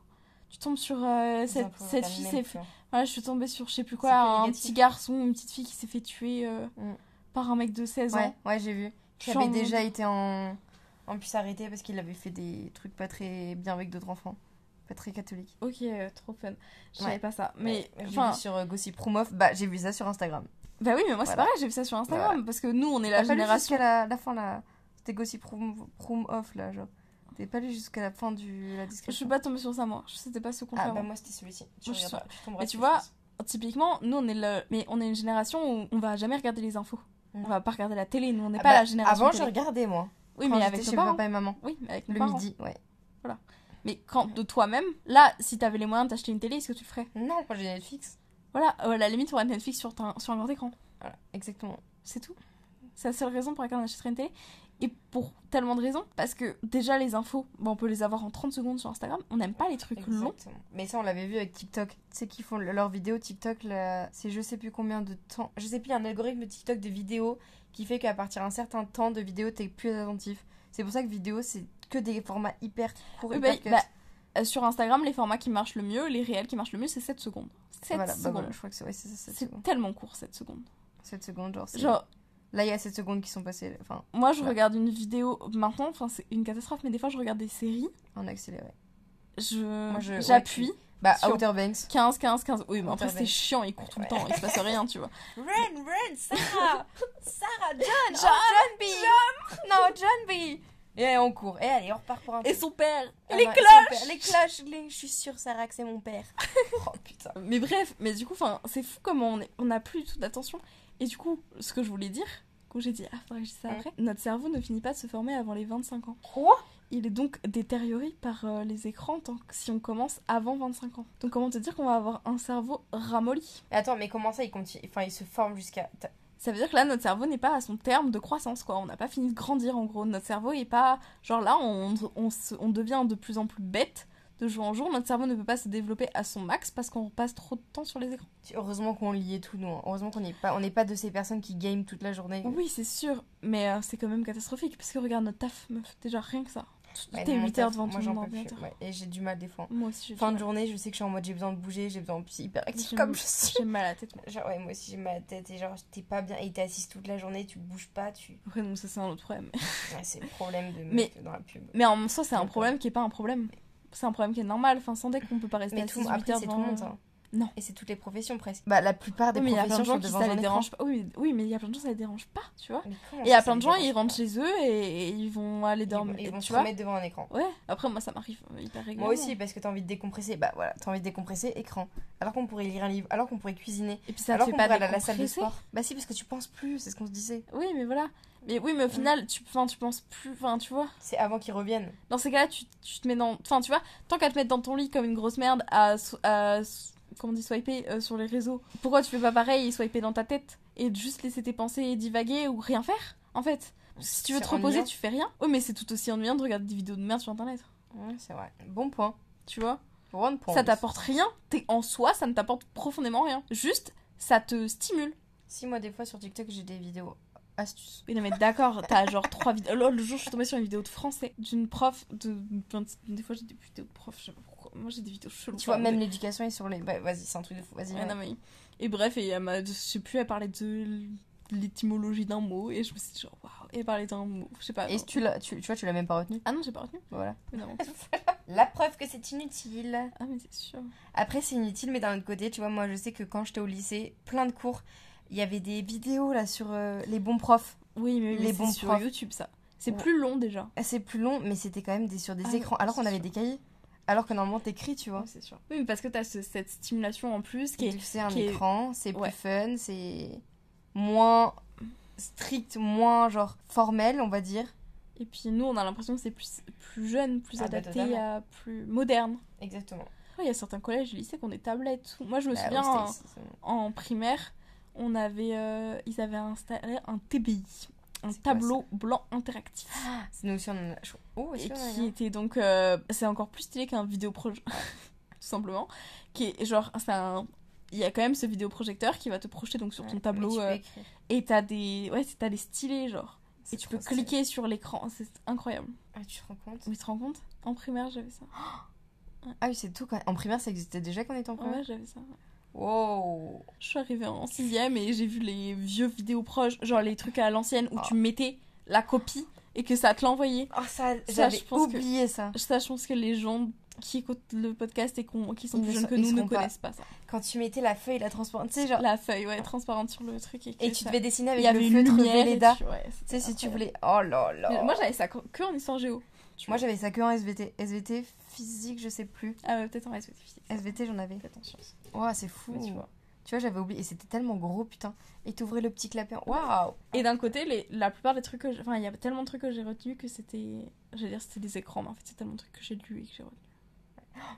Tu tombes sur euh, cette, cette fille, s'est Ouais, je suis tombée sur je sais plus quoi, un négatif. petit garçon, une petite fille qui s'est fait tuer euh, Mm. par un mec de 16 Ouais, ans. ouais, j'ai vu. Qui avait déjà été en, en plus arrêté parce qu'il avait fait des trucs pas très bien avec d'autres enfants. Pas très catholiques. Ok, euh, trop fun. Je savais Ouais. pas ça. Mais Ouais, enfin, vu sur euh, Gossip Promof. Bah, j'ai vu ça sur Instagram. bah oui, mais moi c'est Voilà. pareil, j'ai vu ça sur Instagram Voilà. parce que nous on est la T'as pas lu génération. jusqu'à la, la fin là. C'était Gossip Prom, Prom Off là, genre. Pas lu jusqu'à la fin de la Je description. suis pas tombée sur ça moi. C'était pas ce qu'on Ah bah avant. moi c'était celui-ci. Tu Moi, je suis- tu tomberas vois, je. Typiquement, nous on est le, mais on est une génération où on va jamais regarder les infos. Mm. On va pas regarder la télé. Nous on n'est Ah pas bah, la génération. Avant je regardais moi. Oui, Quand mais avec chez nos parents. papa et maman. Oui, mais avec Le parents. midi, ouais. Mais quand de toi-même, là, si t'avais les moyens d'acheter une télé, est-ce que tu le ferais? Non, moi j'ai Netflix. Voilà, euh, à la limite, on va Netflix sur, un- sur un grand écran. Voilà, exactement. C'est tout. C'est la seule raison pour laquelle on achèterait une télé. Et pour tellement de raisons. Parce que déjà, les infos, bon, on peut les avoir en 30 secondes sur Instagram. On n'aime pas les trucs longs. Mais ça, on l'avait vu avec TikTok. Tu sais qu'ils font leurs vidéos TikTok, là, c'est je sais plus combien de temps. Je sais plus, il y a un algorithme de TikTok de vidéos qui fait qu'à partir d'un certain temps de vidéo, t'es plus attentif. C'est pour ça que vidéo, c'est que des formats hyper courts, hyper bah, bah, euh, sur Instagram, les formats qui marchent le mieux, les réels qui marchent le mieux, c'est 7 secondes. 7 voilà, bah secondes. voilà, je crois que c'est ouais, c'est ça. sept c'est secondes. tellement court, 7 secondes. 7 secondes, genre. c'est- Genre, Là, il y a 7 secondes qui sont passées. Enfin, moi, je Ouais. regarde une vidéo maintenant, enfin, c'est une catastrophe, mais des fois, je regarde des séries. en accéléré. Je. je- J'appuie. Bah, Sur- Outer Banks. 15, 15, 15. Oui, mais après, Outer c'est Banks. chiant, il court tout le temps, il se passe rien, tu vois. Run, run, Sarah Sarah, John John, John B Non, John B Et allez, on court. Et allez, on repart pour un Et son père Ah Les non, son cloches père. Les cloches les- Je suis sûre, Sarah, que c'est mon père. oh putain. Mais bref, mais du coup, enfin, c'est fou comment on est- on n'a plus du tout d'attention. Et du coup, ce que je voulais dire, quand j'ai dit, ah, faudrait que je dise ça après, notre cerveau ne finit pas de se former avant les 25 ans. Quoi? Il est donc détérioré par euh, les écrans tant que si on commence avant 25 ans. Donc comment te dire qu'on va avoir un cerveau ramolli? Attends, mais comment ça, il continue Enfin, il se forme jusqu'à. Ça veut dire que là, notre cerveau n'est pas à son terme de croissance, quoi. On n'a pas fini de grandir, en gros. Notre cerveau est pas... Genre là, on, on, se- on devient de plus en plus bête de jour en jour. Notre cerveau ne peut pas se développer à son max parce qu'on passe trop de temps sur les écrans. Heureusement qu'on lit et tout, nous. hein. Heureusement qu'on n'est pas, on n'est pas de ces personnes qui game toute la journée. Oui, c'est sûr, mais euh, c'est quand même catastrophique parce que regarde notre taf, meuf, déjà rien que ça. Ouais, T'es non, mon 8 heures devant moi, ton ordinateur. Ouais, et j'ai du mal des fois. Moi aussi, Fin de mal. journée, je sais que je suis en mode j'ai besoin de bouger, j'ai besoin de hyper actif comme je suis. J'ai mal à la tête, moi. Genre, ouais, moi aussi j'ai mal à la tête et genre t'es pas bien et t'es assise toute la journée, tu bouges pas, tu. Après, non, ça c'est un autre problème. Ouais, c'est le problème de Mais- meuf dans la pub. Mais en soi, c'est un problème qui est pas un problème. C'est un problème qui est normal. Enfin, sans deck, on peut pas rester Mais assis tout, 8 après, heures tout le monde. hein. Non. Et c'est toutes les professions presque. Bah, la plupart des Oui, mais il y a plein professions de gens sont qui devant ça les dérange pas. Oui, mais- oui, mais il y a plein de gens ça les dérange pas, tu vois. Et il y a plein de gens, ils rentrent chez eux et, et ils vont aller Ils dormir. vont, ils vont se vois remettre devant un écran. Ouais, après, moi ça m'arrive hyper régulièrement. Moi aussi, parce que t'as envie de décompresser. Bah voilà, t'as envie de décompresser, écran. Alors qu'on pourrait lire un livre, alors qu'on pourrait cuisiner, Et puis ça te alors fait qu'on pas aller à la salle de sport. Bah si, parce que tu penses plus, c'est ce qu'on se disait. Oui, mais voilà. Mais oui, mais au final, tu, enfin, tu penses plus. Enfin, tu vois. C'est avant qu'ils reviennent. Dans ces cas-là, tu, tu te mets dans. Enfin, tu vois, tant qu'à te mettre dans ton lit comme une grosse merde à. Comment on dit swiper euh, sur les réseaux, pourquoi tu fais pas pareil et swiper dans ta tête et juste laisser tes pensées divaguer ou rien faire En fait, si tu veux te reposer, ennuyant. tu fais rien. Oui, mais c'est tout aussi ennuyant de regarder des vidéos de merde sur internet. Ouais, c'est vrai. Bon point. Tu vois? One point. Ça t'apporte rien. T'es en soi, ça ne t'apporte profondément rien. Juste, ça te stimule. Si moi des fois sur TikTok j'ai des vidéos astuces. Oui, non, mais d'accord, t'as genre trois vidéos. L'autre jour, je suis tombée sur une vidéo de français d'une prof. De... Des fois, j'ai des vidéos de prof, je sais pas Moi, j'ai des vidéos cheloues. Tu vois, même l'éducation est sur les. Bah, vas-y, c'est un truc de fou. Vas-y. Ouais, ouais. non, mais- Et bref, et elle m'a, je sais plus, elle parlait de l'étymologie d'un mot, et je me suis dit, genre, waouh, et elle parlait d'un mot, je sais pas. Et non. tu, l'as, tu, tu vois, tu l'as même pas retenu. Ah non, j'ai pas retenu. Voilà. Mais non. La preuve que c'est inutile. Ah, mais c'est sûr. Après, c'est inutile, mais d'un autre côté, tu vois, moi je sais que quand j'étais au lycée, plein de cours, il y avait des vidéos là sur euh, les bons profs. Oui, mais, Les c'est bons sur profs. YouTube, ça. C'est Ouais. plus long déjà. C'est plus long, mais c'était quand même des, sur des Ah, écrans. Alors qu'on c'est avait sûr. des cahiers. Alors que normalement t'écris, tu vois. Ouais, c'est sûr. Oui, mais parce que t'as ce- cette stimulation en plus qui est. Sais, un qui est- écran, c'est Ouais. plus fun, c'est moins strict, moins genre formel, on va dire. Et puis nous, on a l'impression que c'est plus, plus jeune, plus Ah bah, adapté, à plus moderne. Exactement. Ouais, Il y a certains collèges, lycées qui ont des tablettes. Moi, je me Bah, souviens, oui, c'est- en primaire, on avait, euh, ils avaient installé un TBI, un tableau blanc interactif. c'est nous aussi, on en a. Oh, et a qui était donc euh, c'est encore plus stylé qu'un vidéoprojecteur tout simplement qui est genre c'est un il y a quand même ce vidéoprojecteur qui va te projeter donc sur Ouais, ton mais tableau tu euh, et t'as des ouais t'as des stylés genre et tu peux stylé. cliquer sur l'écran c'est incroyable Ah, tu te rends compte? Oui tu te rends compte? En primaire j'avais ça Ah oui, c'est tout. Quand... En primaire, ça existait déjà quand on était en primaire? Ouais j'avais ça Wow je suis arrivée en sixième et j'ai vu les vieux vidéos proches genre les trucs à l'ancienne où Ah. tu mettais la copie et que ça te l'envoyait Oh, ça, Ça, j'avais que- oublié ça. ça je pense que les gens qui écoutent le podcast et qui sont plus ne jeunes que nous ne pas- connaissent pas ça Quand tu mettais la feuille, la transparente, tu sais, genre. la feuille ouais transparente sur le truc et, tu ça- devais dessiner avec y avait le une feutre Velleda. tu- ouais, sais, si tu voulais. Oh là là. Moi j'avais ça que que en histoire géo Moi, j'avais ça que en SVT. SVT physique, je sais plus. ah ouais peut-être en SVT physique SVT, j'en avais. sciences Oh, c'est fou. tu vois Tu vois, j'avais oublié. Et c'était tellement gros, putain. Et t'ouvrais le petit clapet. Waouh et d'un côté les, la plupart des trucs que enfin il y a tellement de trucs que j'ai retenus que c'était j'allais dire c'était des écrans mais en fait c'est tellement de trucs que j'ai lu et que j'ai retenu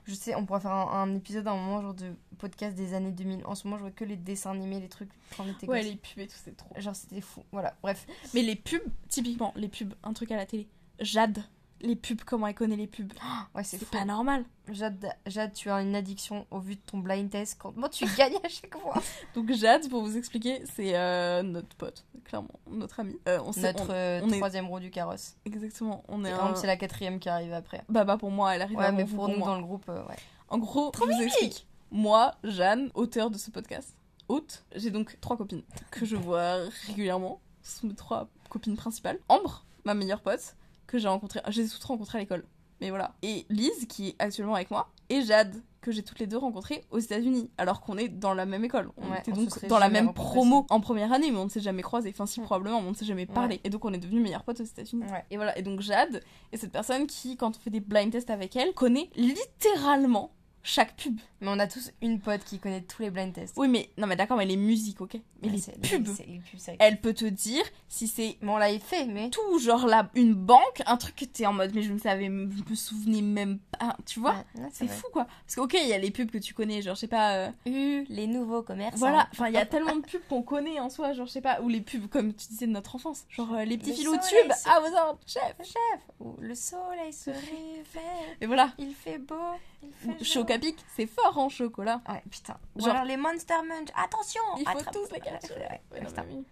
Je sais, on pourrait faire un, un épisode à un moment, genre de podcast des années 2000. En ce moment, je vois que les dessins animés, les trucs quand on ouais les pubs et tout c'est trop Genre, c'était fou. Voilà, bref. mais les pubs typiquement les pubs un truc à la télé Jade les pubs comment elle connaît les pubs Ouais, c'est pas normal Jade, Jade, tu as une addiction au vu de ton blind test. Quand moi, tu gagnes à chaque fois. donc Jade pour vous expliquer c'est euh, notre pote clairement notre ami Euh, on Notre on- euh, est- troisième roue du carrosse. exactement on est un... c'est la quatrième qui arrive après. bah bah pour moi elle arrive Ouais, avant mais vous, pour nous moi. dans le groupe, euh, ouais. En gros, je vous explique. Moi, Jeanne, auteur de ce podcast, hôtes. J'ai donc trois copines que je vois régulièrement. Ce sont mes trois copines principales. Ambre, ma meilleure pote, que j'ai rencontrée. J'ai toutes rencontrées à l'école. Mais voilà. Et Lise, qui est actuellement avec moi. Et Jade, que j'ai toutes les deux rencontrées aux États-Unis. Alors qu'on est dans la même école. On Ouais, était donc dans la même promo en première année, mais on ne s'est jamais croisés. Enfin, si, probablement, mais on ne s'est jamais parlé. Et donc, on est devenus meilleures potes aux États-Unis. Ouais. Et voilà. Et donc, Jade est cette personne qui, quand on fait des blind tests avec elle, connaît littéralement chaque pub. Mais on a tous une pote qui connaît tous les blind tests. Oui, mais non, mais d'accord, mais les musiques, ok Mais Ouais, les pubs, les elle peut te dire si c'est Mais on l'avait fait, mais. tout, genre là, une banque, un truc que t'es en mode, mais je ne savais, je me souvenais même pas, tu vois Ouais, C'est fou, quoi. Parce que, ok, il y a les pubs que tu connais, genre, je sais pas... euh, U, les nouveaux commerçants. Voilà, enfin, il y a tellement de pubs qu'on connaît en soi, genre, je sais pas, ou les pubs, comme tu disais, de notre enfance. Genre, euh, les petits filous tubes, se- ah, vous en, chef Chef, ou le soleil se réveille, Et voilà. il fait beau, il fait Choc jour. à pic, c'est fort en chocolat. Ouais, putain. Ou Genre- alors les Monster Munch, attention Il faut attrape- tous les capturer. Ouais, Ouais, non, putain. mais oui.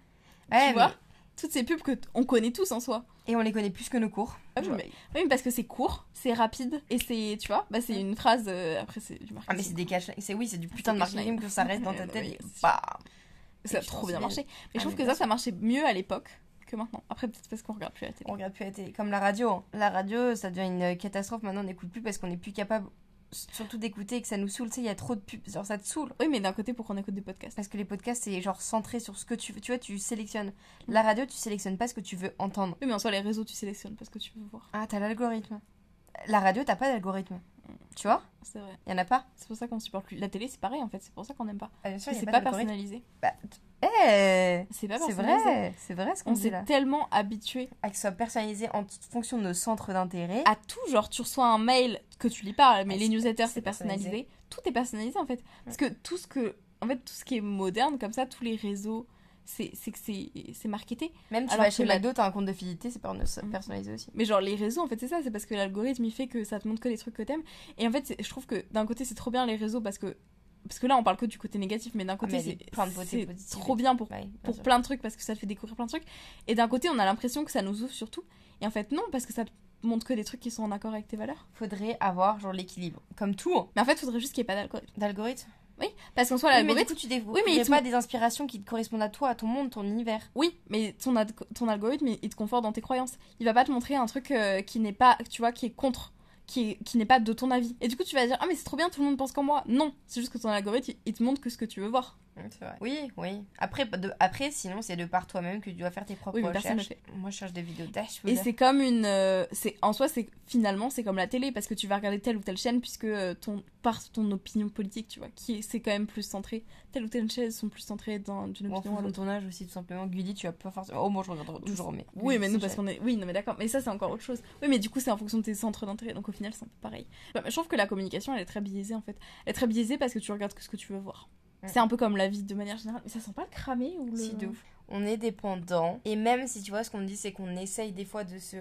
Ouais, tu vois Toutes ces pubs que t- on connaît tous en soi. Et on les connaît plus que nos cours. Ah oui, Ouais. mais, oui, mais parce que c'est court, c'est rapide, et c'est, tu vois, bah c'est une phrase, euh, après c'est du marketing. Ah, mais c'est des cash C'est oui, c'est du putain de marketing que ça reste dans ta tête. bam. Ça a trop bien marché. Mais Ah, je trouve mais que ça, ça marchait mieux à l'époque que maintenant. Après, peut-être parce qu'on regarde plus la télé. On regarde plus la télé. Comme la radio. La radio, ça devient une catastrophe. Maintenant, on n'écoute plus parce qu'on n'est plus capable, surtout d'écouter et que ça nous saoule. Tu sais, il y a trop de pubs. Genre, ça te saoule. Oui, mais d'un côté, pour qu'on écoute des podcasts? Parce que les podcasts, c'est genre centré sur ce que tu veux. Tu vois, tu sélectionnes. La radio, tu sélectionnes pas ce que tu veux entendre. Oui, mais en soi, les réseaux, tu sélectionnes parce que tu veux voir. Ah, t'as l'algorithme. La radio, t'as pas d'algorithme. Tu vois? C'est vrai. Il y en a pas. C'est pour ça qu'on supporte plus. La télé, c'est pareil en fait. C'est pour ça qu'on n'aime pas. Ah, bien sûr, C'est pas, d'algorithme. personnalisé. Bah, eh, C'est pas c'est vrai. C'est vrai ce qu'on On s'est tellement habitué À que ce soit personnalisé en fonction de nos centres d'intérêt. à tout. Genre, tu reçois un mail que tu lis pas, mais Ah, les newsletters, c'est personnalisé? personnalisé? Tout est personnalisé en fait. Parce que tout ce que. En fait, tout ce qui est moderne, comme ça, tous les réseaux, c'est que c'est marketé. Même tu alors vas chez que la- McDo, t'as un compte de fidélité, c'est Mhm. personnalisé aussi. Mais genre les réseaux en fait c'est ça, c'est parce que l'algorithme il fait que ça te montre que les trucs que t'aimes. Et en fait je trouve que d'un côté c'est trop bien les réseaux parce que parce que là on parle que du côté négatif, mais d'un côté Ah, c'est trop bien pour Ouais, bien pour sûr. plein de trucs parce que ça te fait découvrir plein de trucs. Et d'un côté on a l'impression que ça nous ouvre surtout. Et en fait non parce que ça te montre que des trucs qui sont en accord avec tes valeurs. Faudrait avoir genre l'équilibre. Comme tout, hein. Mais en fait faudrait juste qu'il n'y ait pas d'algorithme. d'algorithme. Oui, parce qu'en soi Oui, l'algorithme. tu dév- Oui, mais il te- pas des inspirations qui te correspondent à toi, à ton monde, ton univers. Oui, mais ton, algorithme, il il te conforte dans tes croyances. Il va pas te montrer un truc euh, qui n'est pas, tu vois, qui est contre, qui, est- qui n'est pas de ton avis. Et du coup, tu vas dire, ah mais c'est trop bien, tout le monde pense comme moi. Non, c'est juste que ton algorithme, il te montre que ce que tu veux voir. C'est vrai. Oui, oui. Après, de, après sinon, c'est de par toi-même que tu dois faire tes propres Oui, recherches. Moi, je cherche des vidéos d'Ash. Et c'est comme une, euh, c'est en soi, c'est finalement, c'est comme la télé parce que tu vas regarder telle ou telle chaîne puisque euh, ton par ton opinion politique, tu vois, qui est, c'est quand même plus centré. Telle ou telle chaîne sont plus centrées dans d'une opinion à l'autre. ton âge aussi, tout simplement. Gulli, tu vas pas forcément. Oh, moi, je regarde toujours, mais. Oui, mais nous, parce qu'on est. Oui, non, mais d'accord. Mais ça, c'est encore autre chose. Oui, mais du coup, c'est en fonction de tes centres d'intérêt. Donc, au final, c'est un peu pareil. Mais je trouve que la communication, elle est très biaisée, en fait. Elle est très biaisée parce que tu regardes que ce que tu veux voir. C'est un peu comme la vie de manière générale. Mais ça sent pas le cramer ou le. Si, de ouf. On est dépendant. Et même si tu vois, ce qu'on me dit, c'est qu'on essaye des fois de se.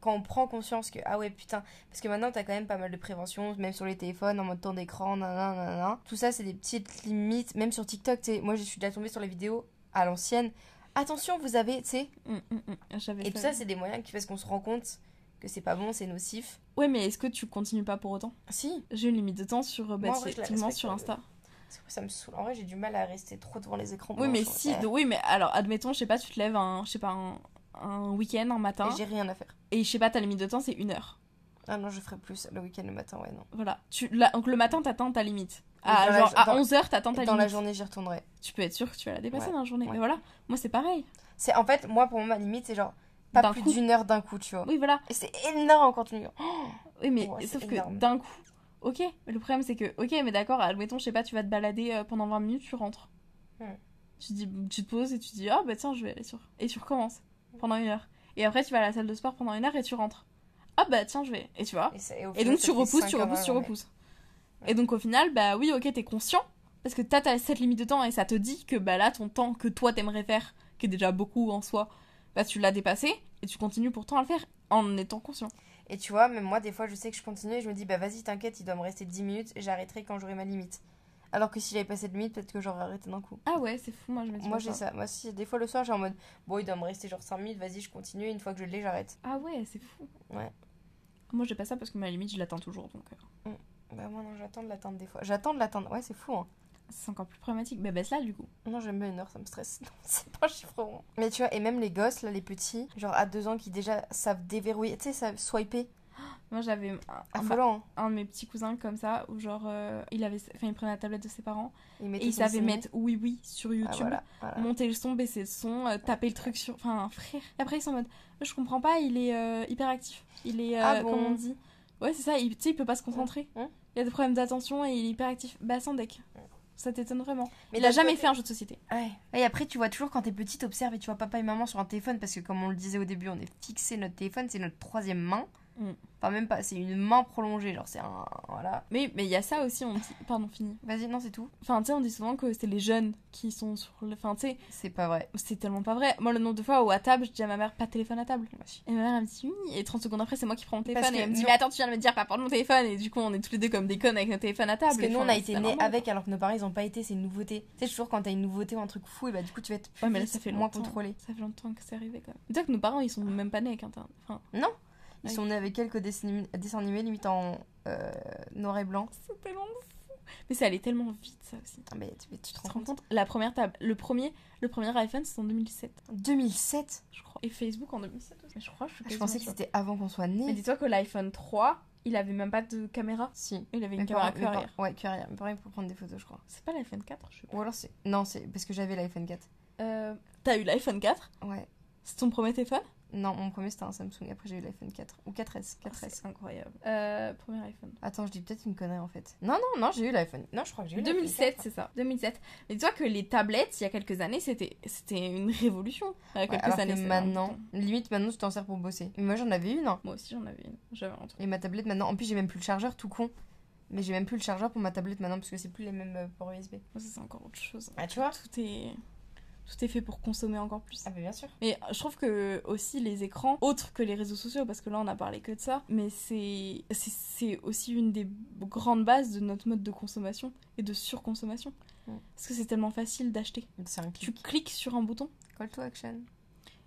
Quand on prend conscience que, ah ouais, putain. Parce que maintenant, t'as quand même pas mal de prévention, même sur les téléphones, en mode temps d'écran, nanana, nanana. Tout ça, c'est des petites limites. Même sur TikTok, tu sais, moi, je suis déjà tombée sur les vidéos à l'ancienne. Attention, vous avez, tu sais. Hum, hum, hum. J'avais Et tout ça, c'est des moyens qui fait qu'on se rend compte que c'est pas bon, c'est nocif. Ouais, mais est-ce que tu continues pas pour autant? Si. J'ai une limite de temps sur. euh, Bah, Moi, en vrai, je la effectivement, respecte, sur euh, Insta. Ça me saoule. En vrai, j'ai du mal à rester trop devant les écrans. Oui, mais si. Oui, mais alors, admettons, je sais pas, tu te lèves un. Je sais pas, un, un week-end, un matin. Et j'ai rien à faire. Et je sais pas, ta limite de temps, c'est une heure. Ah non, je ferai plus le week-end le matin, ouais, non. Voilà. Tu, là, donc, le matin, t'atteins ta limite. À, dans la genre, à dans- 11h, t'atteins ta Dans limite. la journée, j'y retournerai. Tu peux être sûr que tu vas la dépasser Ouais, dans la journée. ouais. Mais voilà, moi c'est pareil. C'est en fait, moi, pour moi, ma limite, c'est genre pas plus d'une heure d'un coup, tu vois. Oui, voilà. Et c'est énorme quand tu Oui, mais Ouais, sauf que d'un coup. Ok, le problème c'est que, ok, mais d'accord, admettons, je sais pas, tu vas te balader euh, pendant 20 minutes, tu rentres. Ouais. Tu, dis, tu te poses et tu dis, ah bah tiens, je vais aller sur. Et tu recommences pendant une heure. Et après, tu vas à la salle de sport pendant une heure et tu rentres. Ah bah tiens, je vais. Et tu vois. Et, donc tu repousses, tu repousses, tu repousses. Ouais. Et donc au final, bah oui, ok, t'es conscient. Parce que t'as t'as cette limite de temps et ça te dit que bah là, ton temps que toi t'aimerais faire, qui est déjà beaucoup en soi, bah tu l'as dépassé et tu continues pourtant à le faire en étant conscient. Et tu vois, même moi, des fois, je sais que je continue et je me dis, bah vas-y, t'inquiète, il doit me rester 10 minutes et j'arrêterai quand j'aurai ma limite. Alors que si j'avais passé de limite, peut-être que j'aurais arrêté d'un coup. Ah ouais, c'est fou, moi je me dis Moi, pas j'ai ça. Moi, si, des fois, le soir, j'ai en mode, bon, il doit me rester genre 5 minutes, vas-y, je continue. Une fois que je l'ai, j'arrête. Ah ouais, c'est fou. Ouais. Moi j'ai pas ça parce que ma limite je l'atteins toujours donc. euh. Bah, moi, non, j'attends de l'atteindre des fois. J'attends de l'atteindre. Ouais, c'est fou, hein. C'est encore plus problématique. Bah baisse là du coup. Non, j'aime bien une heure, ça me stresse. Non, c'est pas un chiffre rond. Mais tu vois, et même les gosses, là, les petits, genre à deux ans, qui déjà savent déverrouiller, tu sais, savent swiper. Moi j'avais un, un- hein. un de mes petits cousins comme ça où genre euh, il avait enfin il prenait la tablette de ses parents Ils et il savait mettre oui oui sur Ah, YouTube. voilà, voilà. monter le son, baisser le son, euh, taper le truc sur. Enfin, frère. Et après, ils sont en mode. Je comprends pas, il est euh, hyper actif. Il est. Ah bon Comment on dit? Ouais, c'est ça, il, tu sais, il peut pas se concentrer. Hein Il a des problèmes d'attention et il est hyper actif. Bah, sans deck. Ça t'étonne vraiment. Mais il a jamais fait un jeu de société. Ouais. Et après, tu vois toujours quand t'es petite, observe et tu vois papa et maman sur un téléphone parce que, comme on le disait au début, on est fixé notre téléphone, c'est notre troisième main. Mm. Enfin, même pas, c'est une main prolongée, genre c'est un. Voilà. Mais mais il y a ça aussi, on dit. Pardon, fini. Vas-y, non, c'est tout. Enfin, tu sais, on dit souvent que c'est les jeunes qui sont sur le. Enfin, tu sais, C'est pas vrai. c'est tellement pas vrai. Moi, le nombre de fois où à table, je dis à ma mère, pas de téléphone à table. Et ma mère, elle me dit oui. Et 30 secondes après, c'est moi qui prends mon téléphone. Parce Et elle me dit, mais attends, tu viens de me dire pas prendre mon téléphone. Et du coup, on est tous les deux comme des connes avec nos téléphones à table. Parce que nous, on a été nés avec alors que nos parents, ils ont pas été, c'est une nouveauté. Tu sais, toujours quand t'as une nouveauté ou un truc fou, et bah du coup, tu vas être Ouais, mais là, ça fait moins contrôlé. Ça fait longtemps que c'est arrivé quand même. Dis-toi que nos parents, ils sont même pas nés avec Internet. Enfin, Ils sont nés avec quelques dessins, dessins animés, limite en euh, noir et blanc. c'est tellement fou. Mais ça allait tellement vite, ça aussi. Ah, mais tu, tu te Tu rends compte compte? La première table, le premier, le premier iPhone, c'est en 2007, 2007 je crois. Et Facebook en 2007 aussi. Mais je crois, je suis Je quasiment pensais que c'était avant qu'on soit Mais nés. dis-toi que l'iPhone 3, il avait même pas de caméra. Si. Il avait une caméra mes arrière. Ouais, que arrière. Mes parents, pour prendre des photos, je crois. C'est pas l'iPhone 4, je sais pas. Ou alors c'est. Non, c'est parce que j'avais l'iPhone 4. Euh, T'as eu l'iPhone 4 Ouais. C'est ton premier téléphone? Non, mon premier c'était un Samsung. Après, j'ai eu l'iPhone 4. Ou 4S. 4S. C'est incroyable. Euh, premier iPhone. Attends, je dis peut-être une connerie en fait. Non, non, non, j'ai eu l'iPhone. Non, je crois que j'ai eu l'iPhone 2007, 4. c'est ça. 2007. Mais dis-toi que les tablettes, il y a quelques années, c'était une révolution. Il y a Ouais, quelques alors années, que maintenant, limite maintenant, tu t'en sers pour bosser. Mais moi, j'en avais une. hein. Moi aussi, j'en avais une. J'avais un truc. Et ma tablette maintenant. En plus, j'ai même plus le chargeur, tout con. Mais j'ai même plus le chargeur pour ma tablette maintenant parce que c'est plus les mêmes euh, ports USB. Ça, c'est encore autre chose. Ah, tu vois? Tout est... Tout est fait pour consommer encore plus. Ah, bah bien sûr. Mais je trouve que aussi les écrans, autres que les réseaux sociaux, parce que là on a parlé que de ça, mais c'est aussi une des grandes bases de notre mode de consommation et de surconsommation. Mm. Parce que c'est tellement facile d'acheter. Tu cliques sur un bouton Call to action.